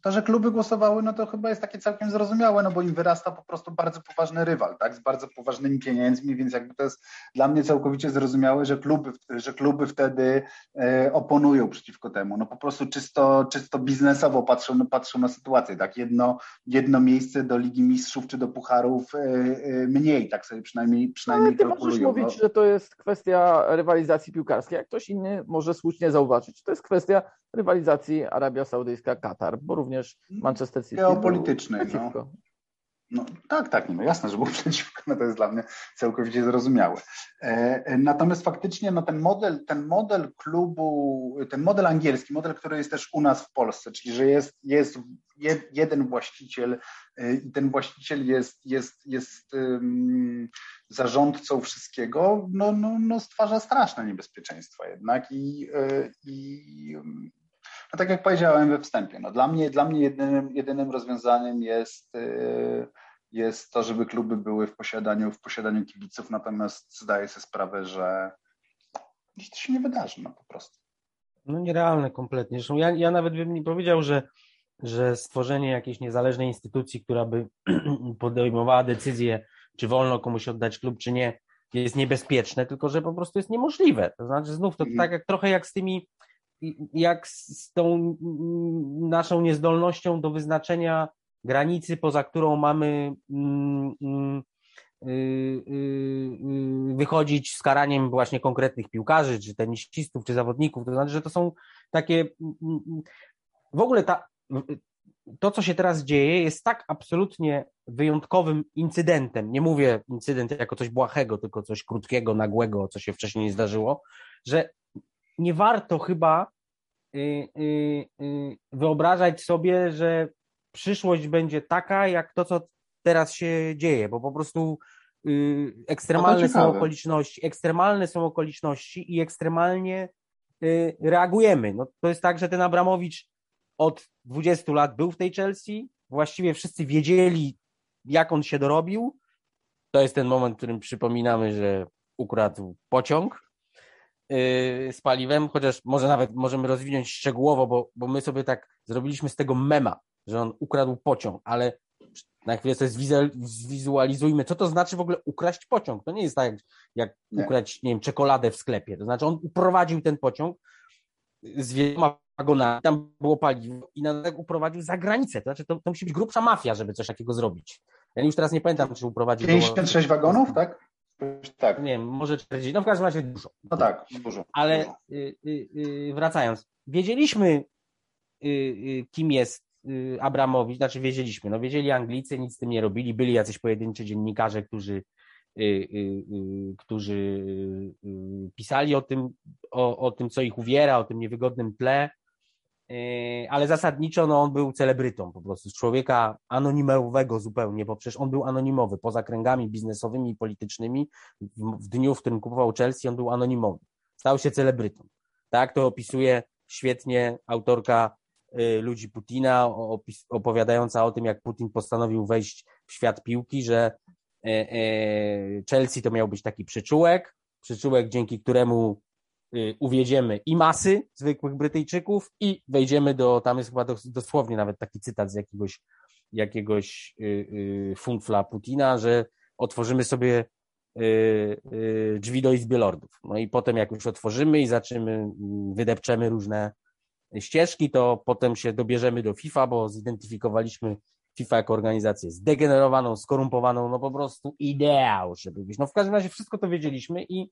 A: to, że kluby głosowały, no to chyba jest takie całkiem zrozumiałe, no bo im wyrasta po prostu bardzo poważny rywal, tak, z bardzo poważnymi pieniędzmi, więc jakby to jest dla mnie całkowicie zrozumiałe, że kluby, że kluby wtedy e, oponują przeciwko temu. No po prostu czysto, czysto biznesowo patrzą, patrzą na sytuację, tak, jedno, jedno miejsce do Ligi Mistrzów czy do Pucharów e, e, mniej, tak sobie przynajmniej, przynajmniej
C: Ale ty możesz mówić, no. że to jest kwestia rywalizacji piłkarskiej, jak ktoś inny może słusznie zauważyć, to jest kwestia rywalizacji Arabia Saudyjska-Katar, bo również Manchester City
A: Geopolityczny, no. No, tak, tak, no jasne, że był [laughs] przeciwko, no to jest dla mnie całkowicie zrozumiałe. E, natomiast faktycznie no, ten model, ten model klubu, ten model angielski, model, który jest też u nas w Polsce, czyli że jest, jest jeden właściciel e, i ten właściciel jest, jest, jest um, zarządcą wszystkiego, no, no, no stwarza straszne niebezpieczeństwa jednak i, e, i no tak jak powiedziałem we wstępie, no dla mnie, dla mnie jedynym, jedynym rozwiązaniem jest, y, jest to, żeby kluby były w posiadaniu, w posiadaniu kibiców, natomiast zdaję sobie sprawę, że nic to się nie wydarzy, no po prostu.
B: No nierealne kompletnie. Zresztą ja, ja nawet bym nie powiedział, że, że stworzenie jakiejś niezależnej instytucji, która by [clears throat] podejmowała decyzję, czy wolno komuś oddać klub, czy nie, jest niebezpieczne, tylko że po prostu jest niemożliwe. To znaczy znów to mhm. tak jak trochę jak z tymi jak z tą naszą niezdolnością do wyznaczenia granicy, poza którą mamy mm, mm, y, y, y, wychodzić z karaniem właśnie konkretnych piłkarzy, czy tenisistów, czy zawodników. To znaczy, że to są takie. Mm, w ogóle ta, to, co się teraz dzieje, jest tak absolutnie wyjątkowym incydentem. Nie mówię incydent jako coś błahego, tylko coś krótkiego, nagłego, co się wcześniej nie zdarzyło, że nie warto chyba y, y, y, wyobrażać sobie, że przyszłość będzie taka, jak to, co teraz się dzieje, bo po prostu ekstremalne są okoliczności, ekstremalne są okoliczności i ekstremalnie reagujemy. No, to jest tak, że ten Abramowicz od 20 lat był w tej Chelsea, właściwie wszyscy wiedzieli, jak on się dorobił. To jest ten moment, w którym przypominamy, że ukradł pociąg, z paliwem, chociaż może nawet możemy rozwinąć szczegółowo, bo, bo my sobie tak zrobiliśmy z tego mema, że on ukradł pociąg, ale na chwilę sobie zwizualizujmy, co to znaczy w ogóle ukraść pociąg. To nie jest tak, jak, jak nie. ukraść, nie wiem, czekoladę w sklepie. To znaczy on uprowadził ten pociąg z wieloma wagonami, tam było paliwo i na tak uprowadził za granicę. To znaczy to, to musi być grubsza mafia, żeby coś takiego zrobić. Ja już teraz nie pamiętam, czy uprowadził...
A: 56 wagonów, tak?
B: Tak. Nie wiem, może 40, no w każdym razie dużo.
A: No tak, dużo.
B: Ale
A: dużo.
B: Y, y, y, wracając, wiedzieliśmy, y, y, kim jest y, Abramowicz, znaczy wiedzieliśmy, no wiedzieli Anglicy, nic z tym nie robili, byli jacyś pojedynczy dziennikarze, którzy, którzy pisali o tym, o, o tym, co ich uwiera, o tym niewygodnym tle, ale zasadniczo no, on był celebrytą po prostu, z człowieka anonimowego zupełnie, bo przecież on był anonimowy, poza kręgami biznesowymi i politycznymi, w, dniu, w którym kupował Chelsea, on był anonimowy, stał się celebrytą. Tak to opisuje świetnie autorka y, ludzi Putina, opowiadająca o tym, jak Putin postanowił wejść w świat piłki, że y, y, Chelsea to miał być taki przyczółek, przyczółek, dzięki któremu uwiedziemy i masy zwykłych Brytyjczyków i wejdziemy do, tam jest chyba dosłownie nawet taki cytat z jakiegoś, jakiegoś y, y, funfla Putina, że otworzymy sobie drzwi do Izby Lordów. No i potem jak już otworzymy i zaczniemy, wydepczemy różne ścieżki, to potem się dobierzemy do FIFA, bo zidentyfikowaliśmy FIFA jako organizację zdegenerowaną, skorumpowaną, no po prostu ideał, żeby być. No w każdym razie wszystko to wiedzieliśmy i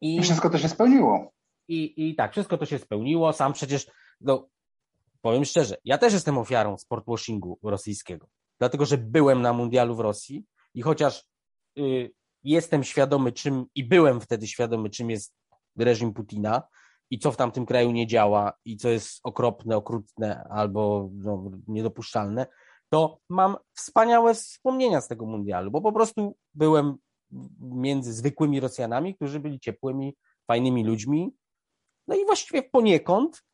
A: i, wszystko to się spełniło.
B: I, I tak, wszystko to się spełniło. Sam przecież, no, powiem szczerze, ja też jestem ofiarą sportwashingu rosyjskiego, dlatego że byłem na mundialu w Rosji i chociaż y, jestem świadomy czym i byłem wtedy świadomy czym jest reżim Putina i co w tamtym kraju nie działa i co jest okropne, okrutne albo no, niedopuszczalne, to mam wspaniałe wspomnienia z tego mundialu, bo po prostu byłem między zwykłymi Rosjanami, którzy byli ciepłymi, fajnymi ludźmi. No i właściwie poniekąd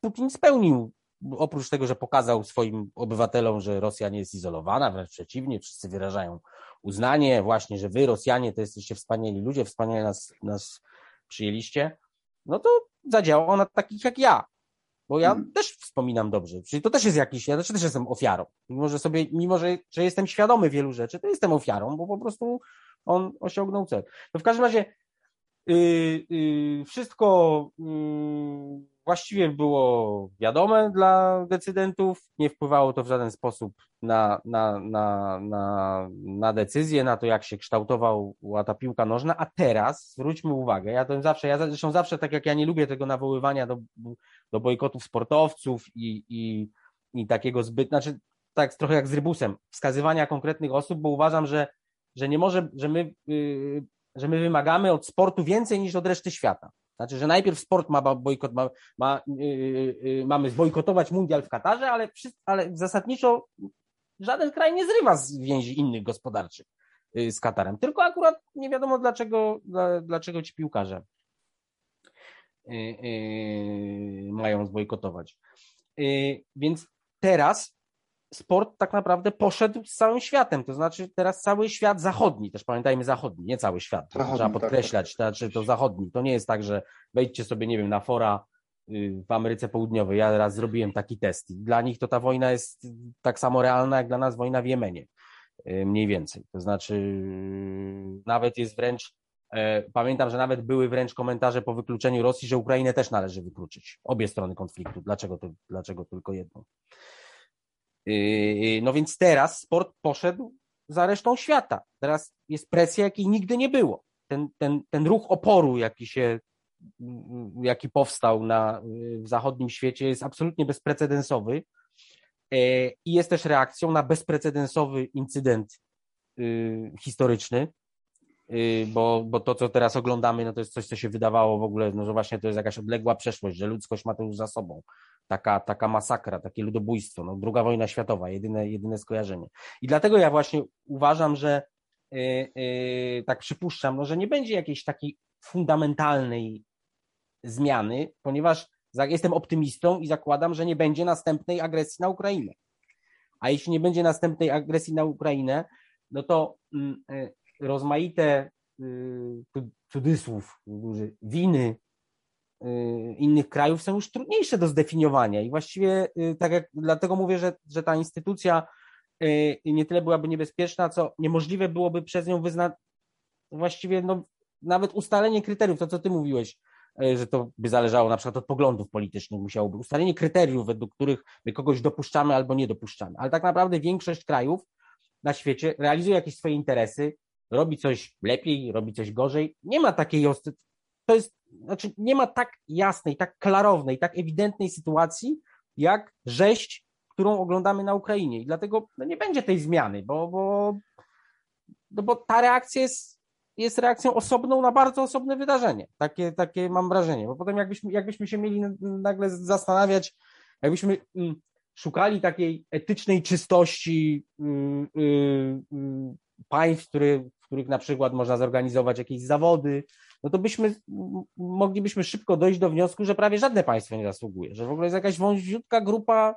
B: Putin spełnił, oprócz tego, że pokazał swoim obywatelom, że Rosja nie jest izolowana, wręcz przeciwnie, wszyscy wyrażają uznanie właśnie, że wy, Rosjanie, to jesteście wspaniali ludzie, wspaniale nas, nas przyjęliście, no to zadziałał na takich jak ja, bo ja hmm. też wspominam dobrze. Czyli to też jest jakiś, ja też jestem ofiarą. Mimo, że sobie, mimo, że, że jestem świadomy wielu rzeczy, to jestem ofiarą, bo po prostu on osiągnął cel. No w każdym razie yy, yy, wszystko yy, właściwie było wiadome dla decydentów, nie wpływało to w żaden sposób na, na, na, na, na decyzję, na to, jak się kształtowała ta piłka nożna, a teraz zwróćmy uwagę, ja to zawsze, ja zresztą zawsze, tak jak ja nie lubię tego nawoływania do, do bojkotów sportowców i, i, i takiego zbyt, znaczy tak trochę jak z rybusem, wskazywania konkretnych osób, bo uważam, że, że nie może, że my, yy, że my wymagamy od sportu więcej niż od reszty świata. Znaczy, że najpierw sport ma bojkot, ma, ma, yy, yy, mamy zbojkotować mundial w Katarze, ale, ale zasadniczo żaden kraj nie zrywa z więzi innych gospodarczych yy, z Katarem. Tylko akurat nie wiadomo dlaczego, dla, dlaczego ci piłkarze yy, yy, mają zbojkotować. Więc teraz sport tak naprawdę poszedł z całym światem. To znaczy teraz cały świat zachodni, też pamiętajmy zachodni, nie cały świat. Zachodni, trzeba podkreślać, tak, tak. znaczy to zachodni. To nie jest tak, że wejdźcie sobie, nie wiem, na fora y, w Ameryce Południowej. Ja raz zrobiłem taki test. Dla nich to ta wojna jest tak samo realna, jak dla nas wojna w Jemenie. Y, mniej więcej. To znaczy y, nawet jest wręcz e, Pamiętam, że nawet były wręcz komentarze po wykluczeniu Rosji, że Ukrainę też należy wykluczyć. Obie strony konfliktu. Dlaczego, to, dlaczego tylko jedną? Yy, no więc teraz sport poszedł za resztą świata. Teraz jest presja, jakiej nigdy nie było. Ten, ten, ten ruch oporu, jaki się, jaki powstał na, w zachodnim świecie, jest absolutnie bezprecedensowy yy, i jest też reakcją na bezprecedensowy incydent yy, historyczny, bo, bo to, co teraz oglądamy, no to jest coś, co się wydawało w ogóle, no, że właśnie to jest jakaś odległa przeszłość, że ludzkość ma to już za sobą taka, taka masakra, takie ludobójstwo, no, druga wojna światowa, jedyne, jedyne skojarzenie. I dlatego ja właśnie uważam, że yy, yy, tak przypuszczam, no, że nie będzie jakiejś takiej fundamentalnej zmiany, ponieważ jestem optymistą i zakładam, że nie będzie następnej agresji na Ukrainę. A jeśli nie będzie następnej agresji na Ukrainę, no to yy, rozmaite cudzysłów, winy Y, innych krajów są już trudniejsze do zdefiniowania i właściwie y, tak jak dlatego mówię, że, że ta instytucja y, nie tyle byłaby niebezpieczna, co niemożliwe byłoby przez nią wyznać właściwie no, nawet ustalenie kryteriów, to co ty mówiłeś, że to by zależało na przykład od poglądów politycznych, musiałoby ustalenie kryteriów, według których my kogoś dopuszczamy albo nie dopuszczamy. Ale tak naprawdę większość krajów na świecie realizuje jakieś swoje interesy, robi coś lepiej, robi coś gorzej. Nie ma takiej, to jest znaczy nie ma tak jasnej, tak klarownej, tak ewidentnej sytuacji, jak rzeź, którą oglądamy na Ukrainie. I dlatego no, nie będzie tej zmiany, bo, bo, no, bo ta reakcja jest, jest reakcją osobną na bardzo osobne wydarzenie. Takie, takie mam wrażenie. Bo potem jakbyśmy, jakbyśmy się mieli nagle zastanawiać, jakbyśmy mm, szukali takiej etycznej czystości mm, y, y, państw, który, w których na przykład można zorganizować jakieś zawody, no to byśmy, moglibyśmy szybko dojść do wniosku, że prawie żadne państwo nie zasługuje, że w ogóle jest jakaś wąziutka grupa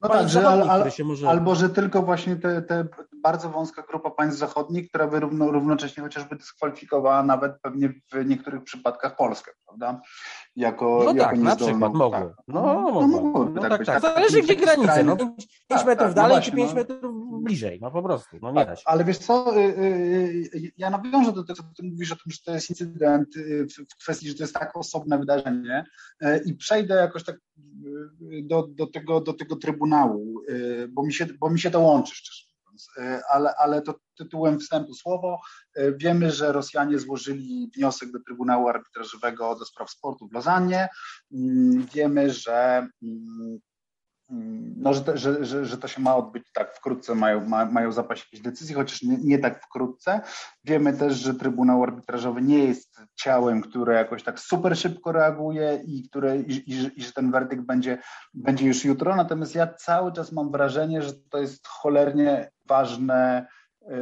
A: no tak, że, al, al, może... albo że tylko właśnie te, te bardzo wąska grupa państw zachodnich, która by równo, równocześnie chociażby dyskwalifikowała nawet pewnie w niektórych przypadkach Polskę, prawda? Jako,
B: no
A: jako
B: tak, na przykład mogło. Tak. No, no, no mogłoby no, tak, tak, tak. Zależy gdzie granice, no 5 tak, metrów tak, no dalej no czy 5 metrów bliżej, no po prostu, no nie da się.
A: Ale wiesz co, y, y, y, ja nawiążę do tego, co ty mówisz o tym, że to jest incydent w kwestii, że to jest tak osobne wydarzenie i przejdę jakoś tak do, do, tego, do tego Trybunału, bo mi się, bo mi się to łączy szczerze E, ale, ale to tytułem wstępu słowo. E, wiemy, że Rosjanie złożyli wniosek do Trybunału Arbitrażowego do spraw sportu w Lozannie. Mm, wiemy, że mm, no, że, że, że, że, to się ma odbyć tak wkrótce, mają, ma, mają zapaść jakieś decyzje, chociaż nie, nie, tak wkrótce. Wiemy też, że Trybunał Arbitrażowy nie jest ciałem, które jakoś tak super szybko reaguje i, które, i, i, i że ten werdykt będzie, będzie już jutro. Natomiast ja cały czas mam wrażenie, że to jest cholernie ważne Y,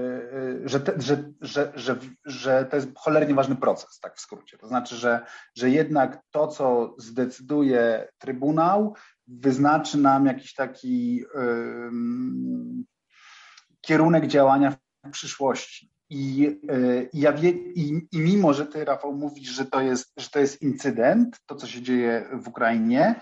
A: y, że, te, że, że, że, że to jest cholernie ważny proces, tak w skrócie. To znaczy, że, że jednak to, co zdecyduje Trybunał, wyznaczy nam jakiś taki kierunek działania w przyszłości. I, y, i, ja wie, i, i, mimo, że ty, Rafał, mówisz, że to, jest, że to jest incydent, to co się dzieje w Ukrainie,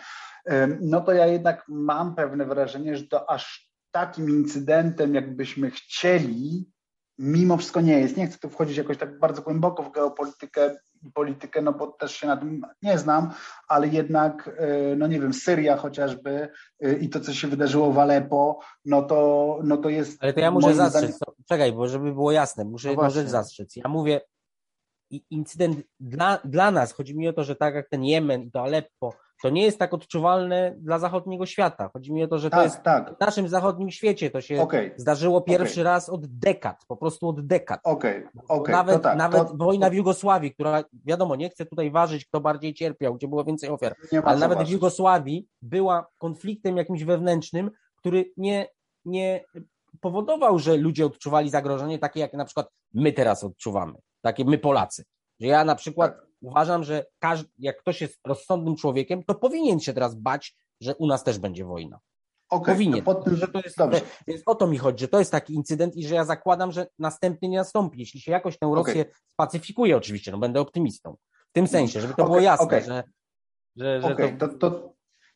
A: no to ja jednak mam pewne wrażenie, że to aż takim incydentem, jakbyśmy chcieli, mimo wszystko nie jest. Nie chcę tu wchodzić jakoś tak bardzo głęboko w geopolitykę i politykę, no bo też się na tym nie znam, ale jednak, e, no nie wiem, Syria chociażby e, i to, co się wydarzyło w Aleppo, no to, no to jest...
B: Ale to ja muszę zastrzec, zdaniem... czekaj, bo żeby było jasne, muszę no jedną rzecz zastrzec. Ja mówię, incydent dla, dla nas, chodzi mi o to, że tak jak ten Jemen i to Aleppo, to nie jest tak odczuwalne dla zachodniego świata. Chodzi mi o to, że tak, to jest tak. w naszym zachodnim świecie. To się okay. zdarzyło pierwszy okay. raz od dekad, po prostu od dekad.
A: Okay. Okay.
B: Nawet,
A: tak,
B: nawet to... wojna w Jugosławii, która wiadomo, nie chcę tutaj ważyć, kto bardziej cierpiał, gdzie było więcej ofiar, ale nawet ważyć. w Jugosławii była konfliktem jakimś wewnętrznym, który nie, nie powodował, że ludzie odczuwali zagrożenie takie, jak na przykład my teraz odczuwamy, takie my Polacy. Że ja na przykład tak. Uważam, że każdy, jak ktoś jest rozsądnym człowiekiem, to powinien się teraz bać, że u nas też będzie wojna. Okay, powinien. Tym, że to jest, dobrze. Więc o to mi chodzi, że to jest taki incydent i że ja zakładam, że następny nie nastąpi. Jeśli się jakoś tę Rosję okay. spacyfikuje, oczywiście, no będę optymistą. W tym sensie, żeby to okay, było jasne, że, że, że
A: to... To, to,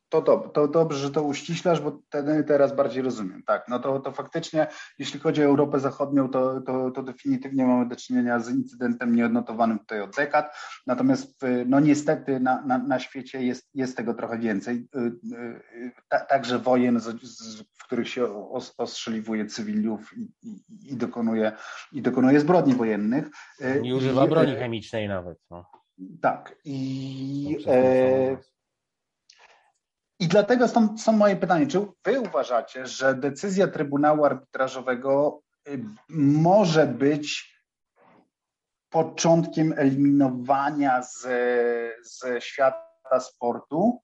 A: to, to, to dobrze, że to uściślasz, bo ten, teraz bardziej rozumiem. Tak, no to, to faktycznie, jeśli chodzi o Europę Zachodnią, to, to, to definitywnie mamy do czynienia z incydentem nieodnotowanym tutaj od dekad. Natomiast no niestety na, na, na świecie jest, jest tego trochę więcej. Y, y, także wojen, w których się ostrzeliwuje cywilów i, i, i, dokonuje, i dokonuje zbrodni wojennych.
B: Y, Nie używa broni chemicznej nawet. No.
A: Tak. I. I dlatego są moje pytanie, czy wy uważacie, że decyzja Trybunału Arbitrażowego y, może być początkiem eliminowania z, ze świata sportu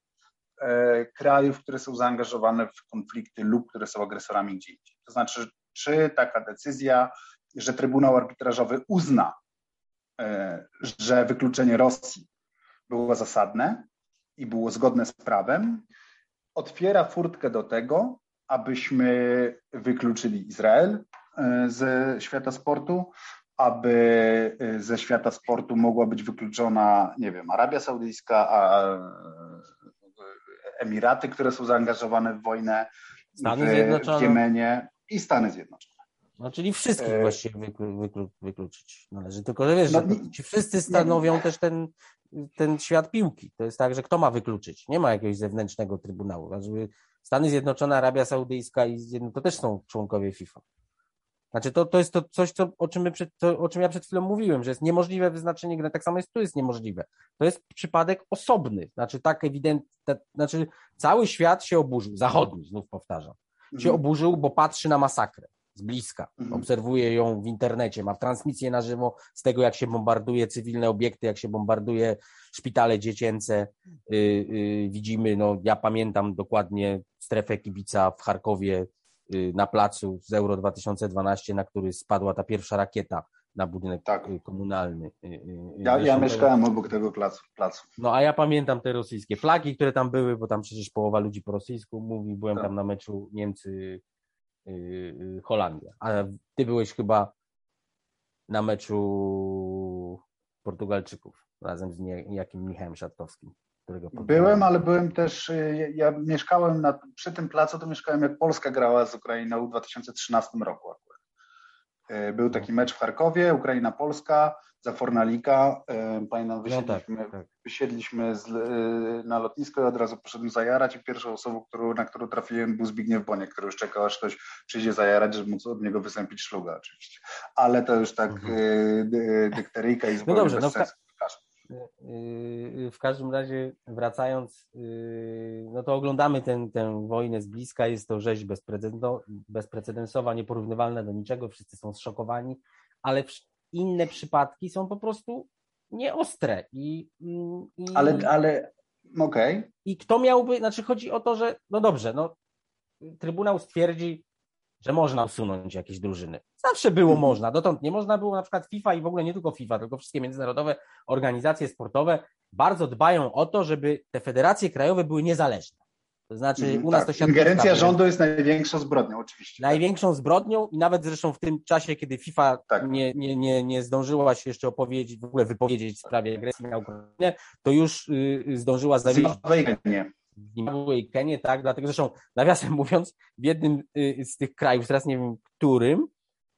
A: e, krajów, które są zaangażowane w konflikty lub które są agresorami gdzie indziej? To znaczy, czy taka decyzja, że Trybunał Arbitrażowy uzna, e, że wykluczenie Rosji było zasadne i było zgodne z prawem, otwiera furtkę do tego, abyśmy wykluczyli Izrael e, ze świata sportu, aby e, ze świata sportu mogła być wykluczona, nie wiem, Arabia Saudyjska, a Emiraty, które są zaangażowane w wojnę Stany w, w Jemenie i Stany Zjednoczone.
B: No, czyli wszystkich e... właściwie wyklu, wyklu, wykluczyć należy. Tylko, że wiesz, no, że ci wszyscy stanowią też ten ten świat piłki. To jest tak, że kto ma wykluczyć? Nie ma jakiegoś zewnętrznego trybunału. Znaczy, Stany Zjednoczone, Arabia Saudyjska i to też są członkowie FIFA. Znaczy to, to jest to coś, co, o, czym my przed, to, o czym ja przed chwilą mówiłem, że jest niemożliwe wyznaczenie gry. Tak samo jest tu jest niemożliwe. To jest przypadek osobny. Znaczy tak ewidentny, znaczy cały świat się oburzył, zachodni, znów powtarzam, się mhm. oburzył, bo patrzy na masakrę z bliska. Mhm. Obserwuje ją w internecie, ma transmisję na żywo z tego, jak się bombarduje cywilne obiekty, jak się bombarduje szpitale dziecięce. Yy, yy, widzimy, no ja pamiętam dokładnie strefę kibica w Charkowie yy, na placu z Euro 2012, na który spadła ta pierwsza rakieta na budynek tak. Y, komunalny. Y, y,
A: ja, ja mieszkałem obok tego placu, placu.
B: No a ja pamiętam te rosyjskie flagi, które tam były, bo tam przecież połowa ludzi po rosyjsku mówi. Byłem tak. tam na meczu Niemcy Holandia. A ty byłeś chyba na meczu Portugalczyków razem z niejakim Michałem Szatowskim.
A: Byłem, ale byłem też, y, ja mieszkałem na, przy tym placu, to mieszkałem jak Polska grała z Ukrainą w 2013 roku. Był taki mecz w Charkowie, Ukraina-Polska, za Fornalika. E, pamiętam, wysiedliśmy, no tak, tak. wysiedliśmy z, e, na lotnisko i od razu poszedłem zajarać i pierwszą osobą, którą, na którą trafiłem był Zbigniew Boniek, który już czekał, aż ktoś przyjdzie zajarać, żeby móc od niego wystąpić szluga oczywiście. Ale to już tak mhm. E, dykteryjka i zupełnie no dobrze, bez no, sensu.
B: Y, w każdym razie wracając, y, no to oglądamy ten, tę wojnę z bliska, jest to rzeź bezprecedensowa, nieporównywalna do niczego, wszyscy są zszokowani, ale inne przypadki są po prostu nieostre. I,
A: i, ale, ale okej. Okay.
B: I kto miałby, znaczy chodzi o to, że no dobrze, no Trybunał stwierdzi, że można usunąć jakieś drużyny. Zawsze było mhm. można, dotąd nie można było na przykład FIFA i w ogóle nie tylko FIFA, tylko wszystkie międzynarodowe organizacje sportowe bardzo dbają o to, żeby te federacje krajowe były niezależne. To znaczy
A: mhm, u nas tak. to się Ingerencja rządu jest największą zbrodnią, oczywiście.
B: Największą tak. zbrodnią i nawet zresztą w tym czasie, kiedy FIFA tak. nie, nie, nie, nie zdążyła się jeszcze opowiedzieć, w ogóle wypowiedzieć w sprawie agresji na Ukrainę, to już y, zdążyła zawiedzić.
A: Nie.
B: Zimbabwe i Kenię, tak, dlatego zresztą nawiasem [laughs] mówiąc, w jednym y, z tych krajów, teraz nie wiem którym,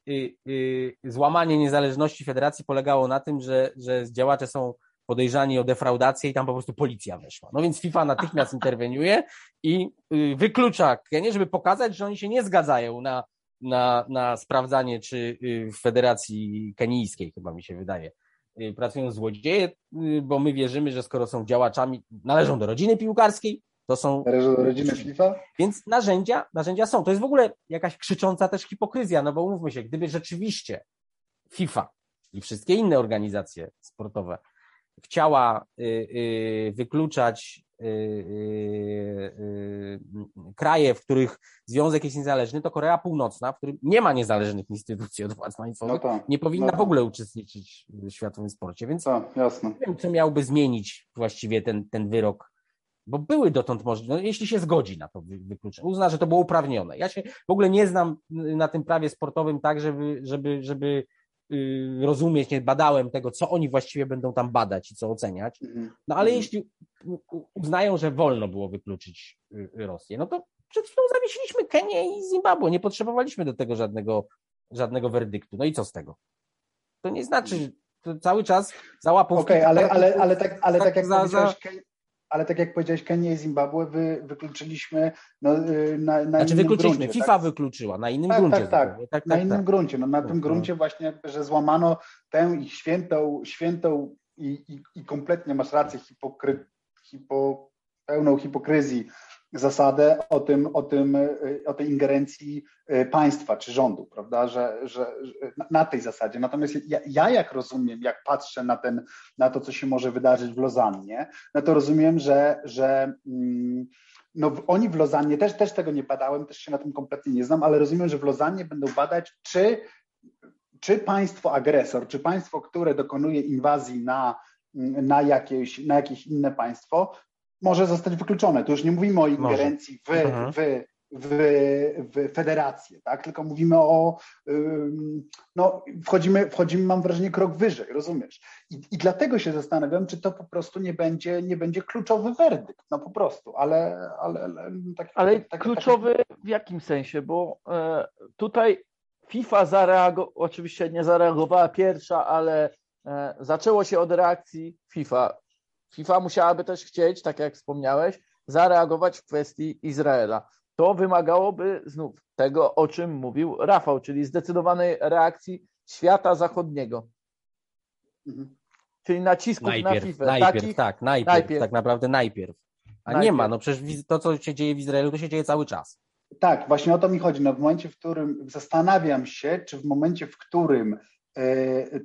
B: y, y, złamanie niezależności federacji polegało na tym, że, że działacze są podejrzani o defraudację i tam po prostu policja weszła. No więc FIFA natychmiast [laughs] interweniuje i wyklucza Kenię, żeby pokazać, że oni się nie zgadzają na, na, na sprawdzanie, czy w Federacji Kenijskiej, chyba mi się wydaje, pracują złodzieje, bo my wierzymy, że skoro są działaczami, należą do rodziny piłkarskiej, to są.
A: Należą do rodziny FIFA?
B: Więc narzędzia, narzędzia są. To jest w ogóle jakaś krzycząca też hipokryzja, no bo umówmy się, gdyby rzeczywiście FIFA i wszystkie inne organizacje sportowe chciała y, y, wykluczać y, kraje, w których związek jest niezależny, to Korea Północna, w którym nie ma niezależnych instytucji od władz państwowych, no to, nie powinna no w ogóle uczestniczyć w światowym sporcie. Więc
A: to, jasne. nie
B: wiem, co miałby zmienić właściwie ten, ten wyrok bo były dotąd możliwe, no, jeśli się zgodzi na to wykluczenie, uzna, że to było uprawnione. Ja się w ogóle nie znam na tym prawie sportowym tak, żeby, żeby, żeby y, rozumieć, nie badałem tego, co oni właściwie będą tam badać i co oceniać. Mhm. No ale mhm. jeśli uznają, że wolno było wykluczyć y, Rosję, no to przed chwilą zawiesiliśmy Kenię i Zimbabwe. Nie potrzebowaliśmy do tego żadnego, żadnego werdyktu. No i co z tego? To nie znaczy, to cały czas za łapą.
A: Okej, okay, ale, ale, ale, tak, ale tak jak za, za ale tak jak powiedziałeś, Kenię i Zimbabwe wy, wykluczyliśmy no, na, na
B: znaczy innym wykluczyliśmy, gruncie, FIFA tak? wykluczyła, na innym
A: tak,
B: gruncie.
A: Tak, tak, tak, tak na innym tak. gruncie, no, na tym gruncie właśnie, jakby, że złamano tę ich świętą, świętą i, i, i kompletnie masz rację, hipokry, hipo, pełną hipokryzji zasadę o tym, o tym, o tej ingerencji y, państwa czy rządu, prawda, że, że, że na tej zasadzie. Natomiast ja, ja, jak rozumiem, jak patrzę na, ten, na to, co się może wydarzyć w Lozannie, no to rozumiem, że, że mm, no oni w Lozannie, też, też tego nie badałem, też się na tym kompletnie nie znam, ale rozumiem, że w Lozannie będą badać, czy, czy państwo agresor, czy państwo, które dokonuje inwazji na, na, jakieś, na jakieś inne państwo, może zostać wykluczone. Tu już nie mówimy o ingerencji w, mhm. w, w, w federację, tak? tylko mówimy o, no, wchodzimy, wchodzimy, mam wrażenie, krok wyżej, rozumiesz? I, I dlatego się zastanawiam, czy to po prostu nie będzie, nie będzie kluczowy werdykt, no po prostu, ale... Ale, ale,
C: tak, ale tak, kluczowy tak... w jakim sensie? Bo e, tutaj FIFA zareagowała, oczywiście nie zareagowała pierwsza, ale e, zaczęło się od reakcji FIFA FIFA musiałaby też chcieć, tak jak wspomniałeś, zareagować w kwestii Izraela. To wymagałoby znów tego, o czym mówił Rafał, czyli zdecydowanej reakcji świata zachodniego. Mhm. Czyli nacisków
B: najpierw,
C: na FIFA.
B: Najpierw, tak, najpierw, najpierw, tak naprawdę najpierw. A najpierw. nie ma, no przecież to, co się dzieje w Izraelu, to się dzieje cały czas.
A: Tak, właśnie o to mi chodzi. No w momencie, w którym zastanawiam się, czy w momencie, w którym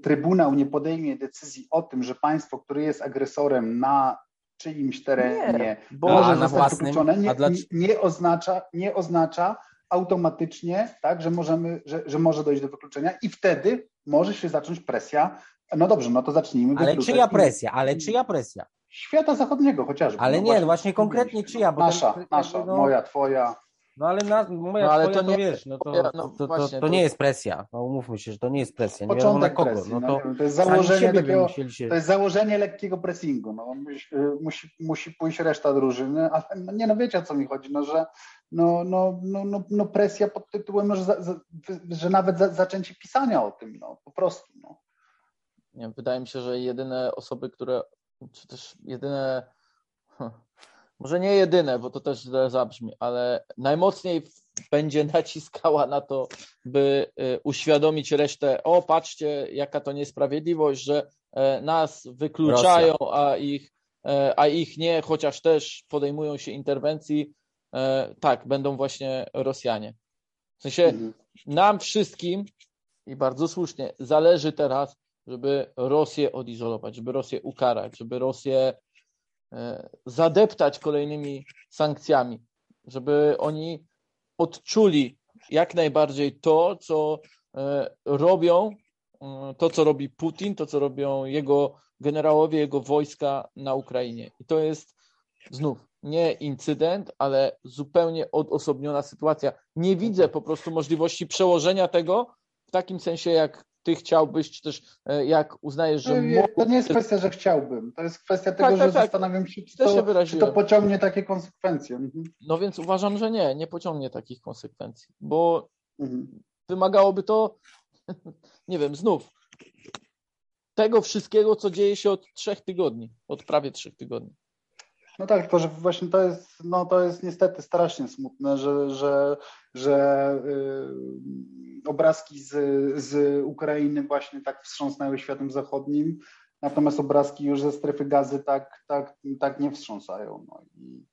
A: Trybunał nie podejmie decyzji o tym, że państwo, które jest agresorem na czyimś terenie nie, może zostać wykluczone, nie, nie, oznacza, nie oznacza automatycznie, tak, że, możemy, że, że może dojść do wykluczenia i wtedy może się zacząć presja. No dobrze, no to zacznijmy.
B: Ale czyja presja? Ale czyja presja?
A: Świata zachodniego chociażby.
B: Ale no nie, właśnie, właśnie konkretnie czyja?
A: nasza, ten, nasza, no... moja, twoja.
B: No ale na, moja no, ale to, nie, wiesz, no to, no, to, to, to, nie jest presja. No umówmy się, że to nie jest presja. Nie wiadomo na kogo. Presji, no to, no,
A: to jest założenie takiego, się... to jest założenie lekkiego pressingu. No, musi, musi pójść reszta drużyny, ale no, nie no wiecie o co mi chodzi, no że no, no, no, no, no presja pod tytułem, że, za, że nawet za, zaczęcie pisania o tym, no po prostu. No.
C: Nie, wydaje mi się, że jedyne osoby, które, czy też jedyne może nie jedyne, bo to też zabrzmi, ale najmocniej będzie [laughs] naciskała na to, by uświadomić resztę, o patrzcie, jaka to niesprawiedliwość, że nas wykluczają, a ich, a ich nie, chociaż też podejmują się interwencji, tak, będą właśnie Rosjanie. W sensie mhm. nam wszystkim, i bardzo słusznie, zależy teraz, żeby Rosję odizolować, żeby Rosję ukarać, żeby Rosję e, zadeptać kolejnymi sankcjami, żeby oni odczuli jak najbardziej to, co e, robią, e, to, co robi Putin, to, co robią jego generałowie, jego wojska na Ukrainie. I to jest znów nie incydent, ale zupełnie odosobniona sytuacja. Nie widzę po prostu możliwości przełożenia tego w takim sensie, jak ty chciałbyś, czy też e, jak uznajesz, że...
A: No, to nie jest kwestia, że chciałbym. To jest kwestia tego, tak, że tak, tak. zastanawiam się, czy to, czy to, pociągnie takie konsekwencje. Mhm.
C: No więc uważam, że nie, nie pociągnie takich konsekwencji, bo mhm. wymagałoby to, [laughs] nie wiem, znów tego wszystkiego, co dzieje się od trzech tygodni, od prawie trzech tygodni.
A: No tak, tylko że właśnie to jest, no to jest niestety strasznie smutne, że, że, że yy, obrazki z, z Ukrainy właśnie tak wstrząsnęły światem zachodnim, natomiast obrazki już ze strefy gazy tak, tak, tak nie wstrząsają. No i,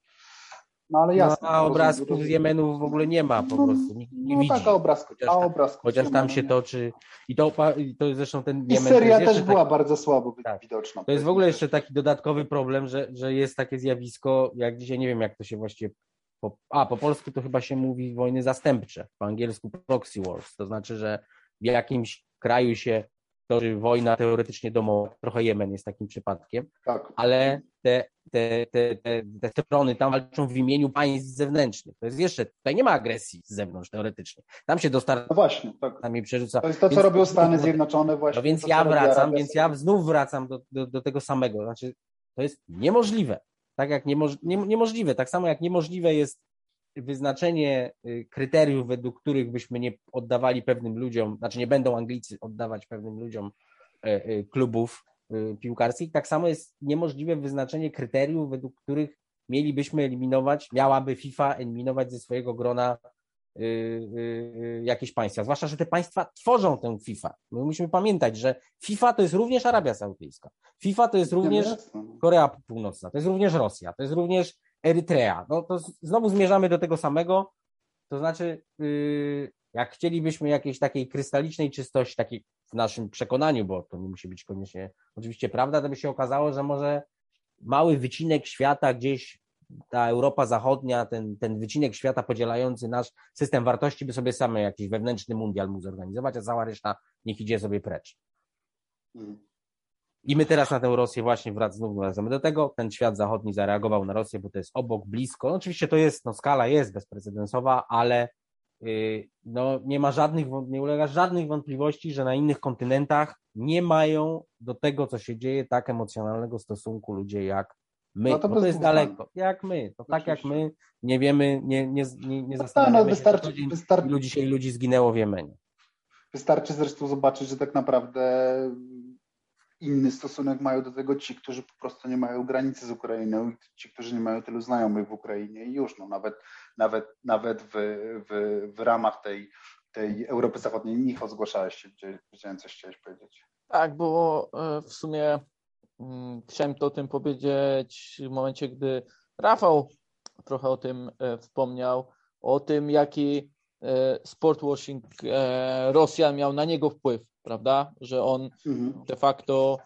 B: no ale jasne. No, a obrazków z Jemenu w ogóle nie ma po no, prostu. Nikt nie no, widzi.
A: Tak, a obrazków, chociaż, a obrazków
B: chociaż tam się toczy. I to, i to zresztą ten
A: I
B: Jemen.
A: seria też była taki, bardzo słabo tak, widoczna.
B: To jest w ogóle jeszcze taki dodatkowy problem, że, że jest takie zjawisko, jak dzisiaj nie wiem, jak to się właściwie. Po, a po polsku to chyba się mówi wojny zastępcze, po angielsku proxy wars. To znaczy, że w jakimś kraju się toczy wojna teoretycznie domowa, trochę Jemen jest takim przypadkiem, tak. ale te, te, te, te, te strony tam walczą w imieniu państw zewnętrznych. To jest jeszcze, tutaj nie ma agresji z zewnątrz teoretycznie. Tam się dostarcza.
A: No właśnie, tak.
B: Tam przerzuca.
A: To jest to, co więc, robią Stany Zjednoczone właśnie.
B: No więc to, ja wracam, więc ja znów wracam do, do, do tego samego. Znaczy, to jest niemożliwe. Tak jak niemoż, nie, niemożliwe, tak samo jak niemożliwe jest wyznaczenie y, kryteriów, według których byśmy nie oddawali pewnym ludziom, znaczy nie będą Anglicy oddawać pewnym ludziom e, e, klubów y, piłkarskich, tak samo jest niemożliwe wyznaczenie kryteriów, według których mielibyśmy eliminować, miałaby FIFA eliminować ze swojego grona y, jakieś państwa. Zwłaszcza, że te państwa tworzą tę FIFA. My musimy pamiętać, że FIFA to jest również Arabia Saudyjska. FIFA to jest również Korea Północna, to jest również Rosja, to jest również Erytrea. No to znowu zmierzamy do tego samego. To znaczy, yy, jak chcielibyśmy jakiejś takiej krystalicznej czystości, takiej w naszym przekonaniu, bo to nie musi być koniecznie oczywiście prawda, to by się okazało, że może mały wycinek świata gdzieś ta Europa Zachodnia, ten, ten wycinek świata podzielający nasz system wartości by sobie same jakiś wewnętrzny mundial mógł zorganizować, a cała reszta niech idzie sobie precz. Hmm. I my teraz na tę Rosję właśnie wrac, znów wracamy do tego. Ten świat zachodni zareagował na Rosję, bo to jest obok, blisko. No, oczywiście to jest, no skala jest bezprecedensowa, ale yy, no, nie ma żadnych, nie ulega żadnych wątpliwości, że na innych kontynentach nie mają do tego, co się dzieje, tak emocjonalnego stosunku ludzie jak my. No to, to jest daleko. Jak my. To tak jak my nie wiemy, nie, nie, nie, nie no zastanawiamy no, wystarczy, się, wystarczy, ilu dzisiaj ludzi zginęło w Jemenie.
A: Wystarczy zresztą zobaczyć, że tak naprawdę inny stosunek mają do tego ci, którzy po prostu nie mają granicy z Ukrainą i ci, którzy nie mają tylu znajomych w Ukrainie i już, no nawet, nawet, nawet w, w, w ramach tej, tej Europy Zachodniej. Michał, zgłaszałeś się, wiedziałem, coś chciałeś powiedzieć.
C: Tak, bo e, w sumie mm, chciałem to o tym powiedzieć w momencie, gdy Rafał trochę o tym e, wspomniał, o tym, jaki sportwashing Rosjan miał na niego wpływ prawda? Że on mhm. de facto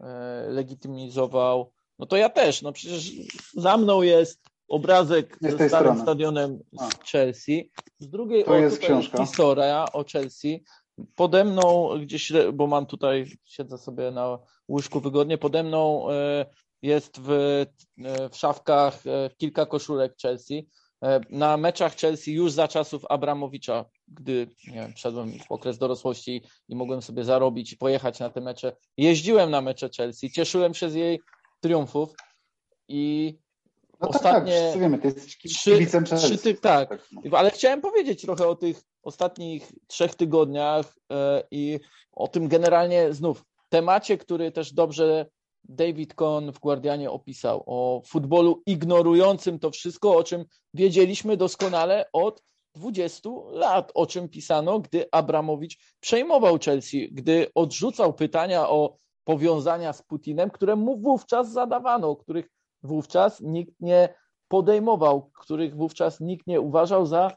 C: e, legitymizował. No to ja też, no przecież za mną jest obrazek z ze starym strony. stadionem z Chelsea. Z drugiej
A: to o, jest książka.
C: historia o Chelsea. Pode mną gdzieś, bo mam tutaj, siedzę sobie na łóżku wygodnie, pode mną e, jest w, e, w szafkach kilka koszulek Chelsea. Na meczach Chelsea już za czasów Abramowicza gdy nie wiem, wszedłem w okres dorosłości i mogłem sobie zarobić i pojechać na te mecze. Jeździłem na mecze Chelsea, cieszyłem się z jej triumfów i no ostatnie... Tak,
A: tak, wiemy, kibicem
C: trzy, trzy ty, tak, tak no. ale chciałem powiedzieć trochę o tych ostatnich trzech tygodniach e, i o tym generalnie znów temacie, który też dobrze David Cohn w Guardianie opisał, o futbolu ignorującym to wszystko, o czym wiedzieliśmy doskonale od 20 lat, o czym pisano, gdy Abramowicz przejmował Chelsea, gdy odrzucał pytania o powiązania z Putinem, które mu wówczas zadawano, których wówczas nikt nie podejmował, których wówczas nikt nie uważał za,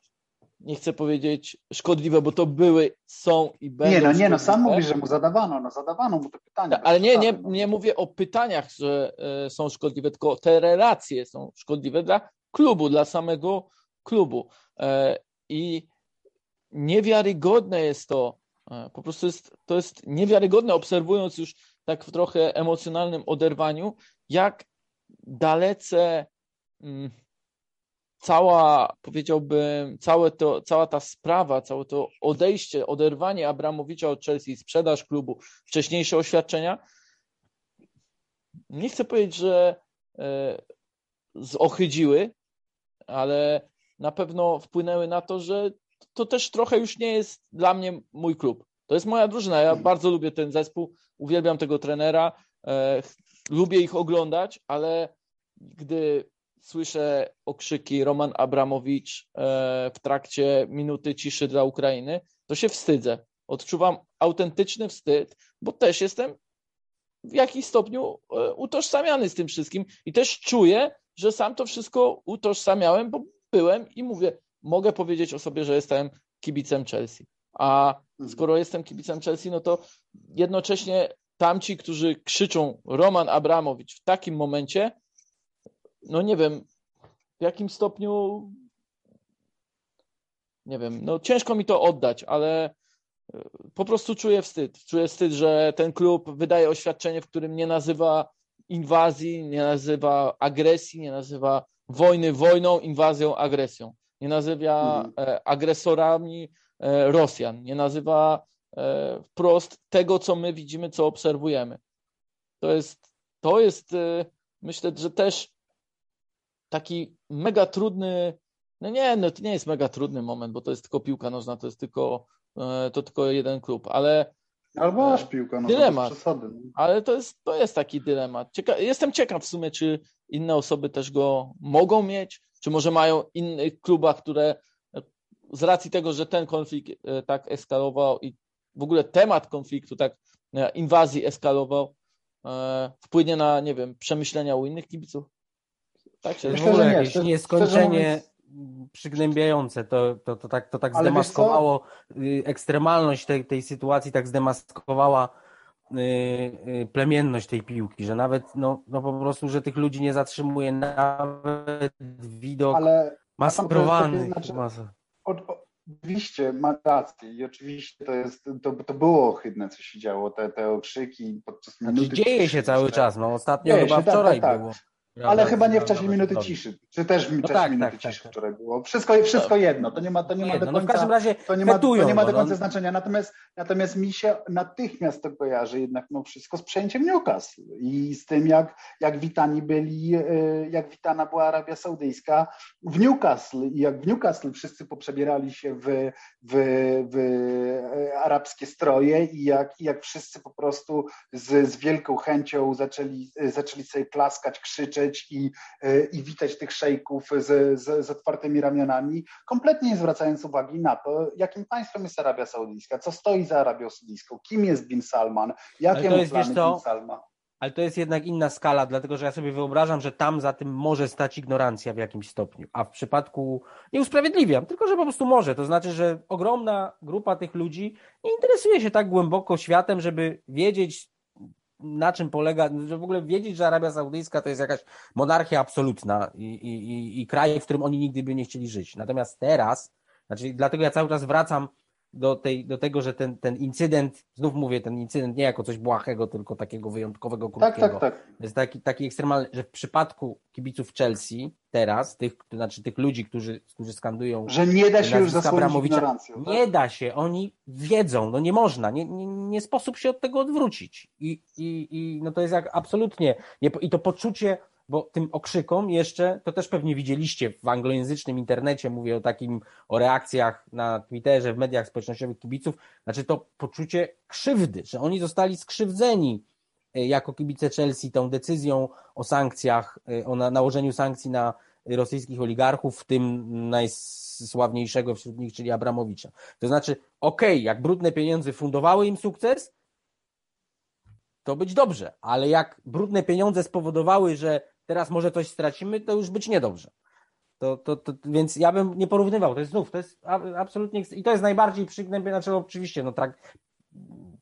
C: nie chcę powiedzieć szkodliwe, bo to były, są i będą.
A: Nie, no nie, no sam mówisz, że mu zadawano, no zadawano mu te pytania.
C: Tak, ale nie, nie, no. nie mówię o pytaniach, że e, są szkodliwe, tylko te relacje są szkodliwe dla klubu, dla samego klubu. E, I niewiarygodne jest to, e, po prostu jest, to jest niewiarygodne, obserwując już tak w trochę emocjonalnym oderwaniu, jak dalece mm, cała, powiedziałbym, całe to, cała ta sprawa, całe to odejście, oderwanie Abramowicza od Chelsea, sprzedaż klubu, wcześniejsze oświadczenia, nie chcę powiedzieć, że e, zohydziły, ale na pewno wpłynęły na to, że to też trochę już nie jest dla mnie mój klub. To jest moja drużyna. Ja bardzo lubię ten zespół, uwielbiam tego trenera, e, lubię ich oglądać, ale gdy słyszę okrzyki Roman Abramowicz e, w trakcie minuty ciszy dla Ukrainy, to się wstydzę. Odczuwam autentyczny wstyd, bo też jestem w jakimś stopniu e, utożsamiany z tym wszystkim i też czuję, że sam to wszystko utożsamiałem, bo byłem i mówię, mogę powiedzieć o sobie, że jestem kibicem Chelsea. A mhm. skoro jestem kibicem Chelsea, no to jednocześnie tamci, którzy krzyczą Roman Abramowicz w takim momencie, no nie wiem, w jakim stopniu, nie wiem, no ciężko mi to oddać, ale e, po prostu czuję wstyd. Czuję wstyd, że ten klub wydaje oświadczenie, w którym nie nazywa inwazji, nie nazywa agresji, nie nazywa wojny wojną, inwazją agresją. Nie nazywa mhm. E, agresorami e, Rosjan, nie nazywa wprost tego, co my widzimy, co obserwujemy. To jest, to jest myślę, że też taki mega trudny, no nie, no to nie jest mega trudny moment, bo to jest tylko piłka nożna, to jest tylko, e, to tylko jeden klub, ale
A: Albo aż piłka nożna, dylemat. Przesady, no.
C: Ale to jest, to jest taki dylemat. Cieka jestem ciekaw w sumie, czy inne osoby też go mogą mieć, czy może mają innych klubach, które z racji tego, że ten konflikt e, tak eskalował i w ogóle temat konfliktu, tak e, inwazji eskalował, wpłynie na, nie wiem, przemyślenia u innych kibiców?
B: Tak, jest w ogóle nie, jakieś nieskończenie przygnębiające. To, to, to tak, to tak zdemaskowało y, ekstremalność tej, tej sytuacji, tak zdemaskowała y, y, plemienność tej piłki, że nawet no, no po prostu, że tych ludzi nie zatrzymuje nawet widok ale, masakrowanych. Znaczy,
A: Oczywiście, ma rację i oczywiście to jest, to, to było ohydne, co się działo, te, te okrzyki podczas
B: minuty. Znaczy, dzieje się cały czas, no ostatnio dzieje chyba się, tak, wczoraj tak, tak, było.
A: Ale chyba nie w czasie minuty ciszy. Czy też w no czasie tak, minuty tak, ciszy tak, wczoraj było. Wszystko, wszystko jedno. To nie ma, to nie, ma do końca. No w każdym razie to nie ma, to nie ma do no. końca no. znaczenia. Natomiast, natomiast mi się natychmiast to kojarzy jednak no wszystko z przejęciem Newcastle i z tym, jak, jak witani byli, e, jak witana była Arabia Saudyjska w Newcastle i jak w Newcastle wszyscy poprzebierali się w, w, w e, arabskie stroje i jak, i jak wszyscy po prostu z, z wielką chęcią zaczęli, zaczęli sobie klaskać, krzyczeć, i, e, i witać tych szejków z, z, z otwartymi ramionami, kompletnie nie zwracając uwagi na to, jakim państwem jest Arabia Saudyjska, co stoi za Arabią Saudyjską, kim jest Bin Salman, jakie ma plany Bin Salman.
B: Ale to jest jednak inna skala, dlatego że ja sobie wyobrażam, że tam za tym może stać ignorancja w jakimś stopniu. A w przypadku nie usprawiedliwiam, tylko że po prostu może. To znaczy, że ogromna grupa tych ludzi nie interesuje się tak głęboko światem, żeby wiedzieć, na czym polega, że w ogóle wiedzieć, że Arabia Saudyjska to jest jakaś monarchia absolutna i, i, i kraj, w którym oni nigdy by nie chcieli żyć. Natomiast teraz, znaczy dlatego ja cały czas wracam do, tej, do tego, że ten, ten incydent, znów mówię, ten incydent nie jako coś błahego, tylko takiego wyjątkowego,
A: krótkiego. Tak, tak, tak.
B: Jest taki, taki ekstremalny, że w przypadku kibiców Chelsea teraz, tych, znaczy tych ludzi, którzy, którzy skandują
A: że nie da się już zasłonić ignorancją.
B: Tak? Nie da się, oni wiedzą, no nie można, nie, nie, nie sposób się od tego odwrócić. I, i, i no to jest jak absolutnie, nie, i to poczucie bo tym okrzykom jeszcze, to też pewnie widzieliście w anglojęzycznym internecie, mówię o takim, o reakcjach na Twitterze, w mediach społecznościowych kibiców, znaczy to poczucie krzywdy, że oni zostali skrzywdzeni e, jako kibice Chelsea tą decyzją o sankcjach, e, o nałożeniu sankcji na rosyjskich oligarchów, w tym najsławniejszego wśród nich, czyli Abramowicza. To znaczy, okej, okay, jak brudne pieniądze fundowały im sukces, to być dobrze, ale jak brudne pieniądze spowodowały, że teraz może coś stracimy, to już być niedobrze. To, to, to, więc ja bym nie porównywał. To jest znów, to jest absolutnie. I to jest najbardziej przygnębione. Znaczy, oczywiście, no tak,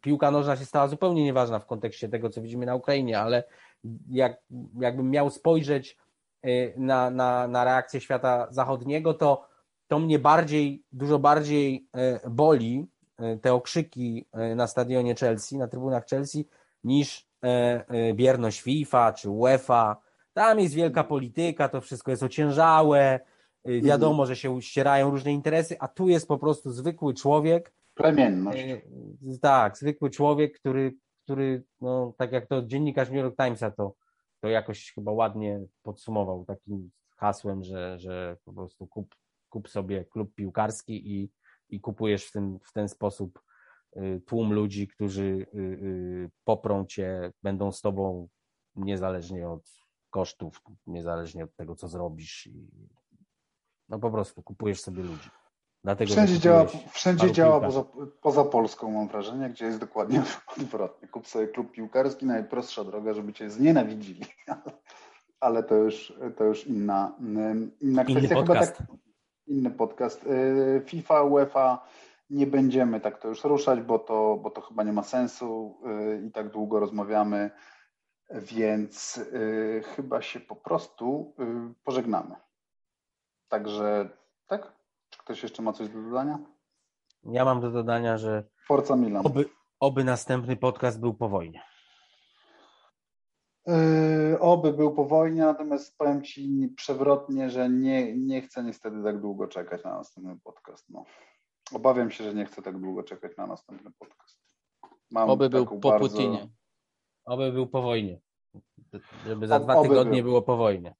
B: piłka nożna się stała zupełnie nieważna w kontekście tego, co widzimy na Ukrainie, ale jak, jakbym miał spojrzeć y, na, na, na reakcję świata zachodniego, to, to mnie bardziej, dużo bardziej y, boli y, te okrzyki na stadionie Chelsea, na trybunach Chelsea, niż bierność FIFA czy UEFA tam jest wielka polityka, to wszystko jest ociężałe, y, wiadomo, że się ścierają różne interesy, a tu jest po prostu zwykły człowiek.
A: Plemienność.
B: Y, tak, zwykły człowiek, który, który no, tak jak to dziennikarz New York Timesa to, to jakoś chyba ładnie podsumował takim hasłem, że, że po prostu kup, kup sobie klub piłkarski i, i kupujesz w ten, w ten sposób y, tłum ludzi, którzy poprą cię, będą z tobą niezależnie od kosztów, niezależnie od tego, co zrobisz. I, no po prostu kupujesz sobie ludzi.
A: Dlatego wszędzie działa, wszędzie działa poza, poza, Polską, mam wrażenie, gdzie jest dokładnie [laughs] odwrotnie. Kup sobie klub piłkarski, najprostsza droga, żeby cię znienawidzili. [laughs] Ale to już, to już inna, inna kwestia. Inny
B: podcast.
A: Tak, inny podcast. Y, FIFA, UEFA nie będziemy tak to już ruszać, bo to, bo to chyba nie ma sensu y, i tak długo rozmawiamy więc y, chyba się po prostu y, pożegnamy. Także tak? Czy ktoś jeszcze ma coś do dodania?
B: Ja mam do dodania, że
A: Forza Milan.
B: Oby, oby następny podcast był po wojnie.
A: Yy, oby był po wojnie, natomiast powiem Ci przewrotnie, że nie, nie chcę niestety tak długo czekać na następny podcast. No. Obawiam się, że nie chcę tak długo czekać na następny podcast.
C: Mam oby był po bardzo... Putinie.
B: Oby był po wojnie. Żeby za dwa tygodnie był. było po wojnie.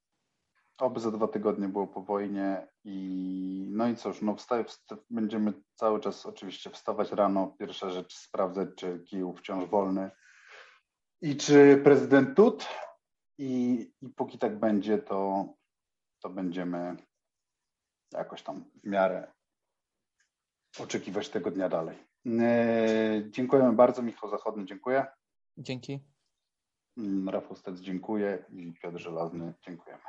A: Oby za dwa tygodnie było po wojnie i no i cóż, no wsta będziemy cały czas oczywiście wstawać rano. Pierwsza rzecz sprawdzać, czy Kijów wciąż wolny i czy prezydent Tut i, i póki tak będzie, to, to będziemy jakoś tam w miarę oczekiwać tego dnia dalej. Yy, dziękujemy bardzo. Michał Zachodny, dziękuję.
C: Dzięki.
A: Mm, Rafał Stec, dziękuję i Piotr Żelazny, dziękujemy.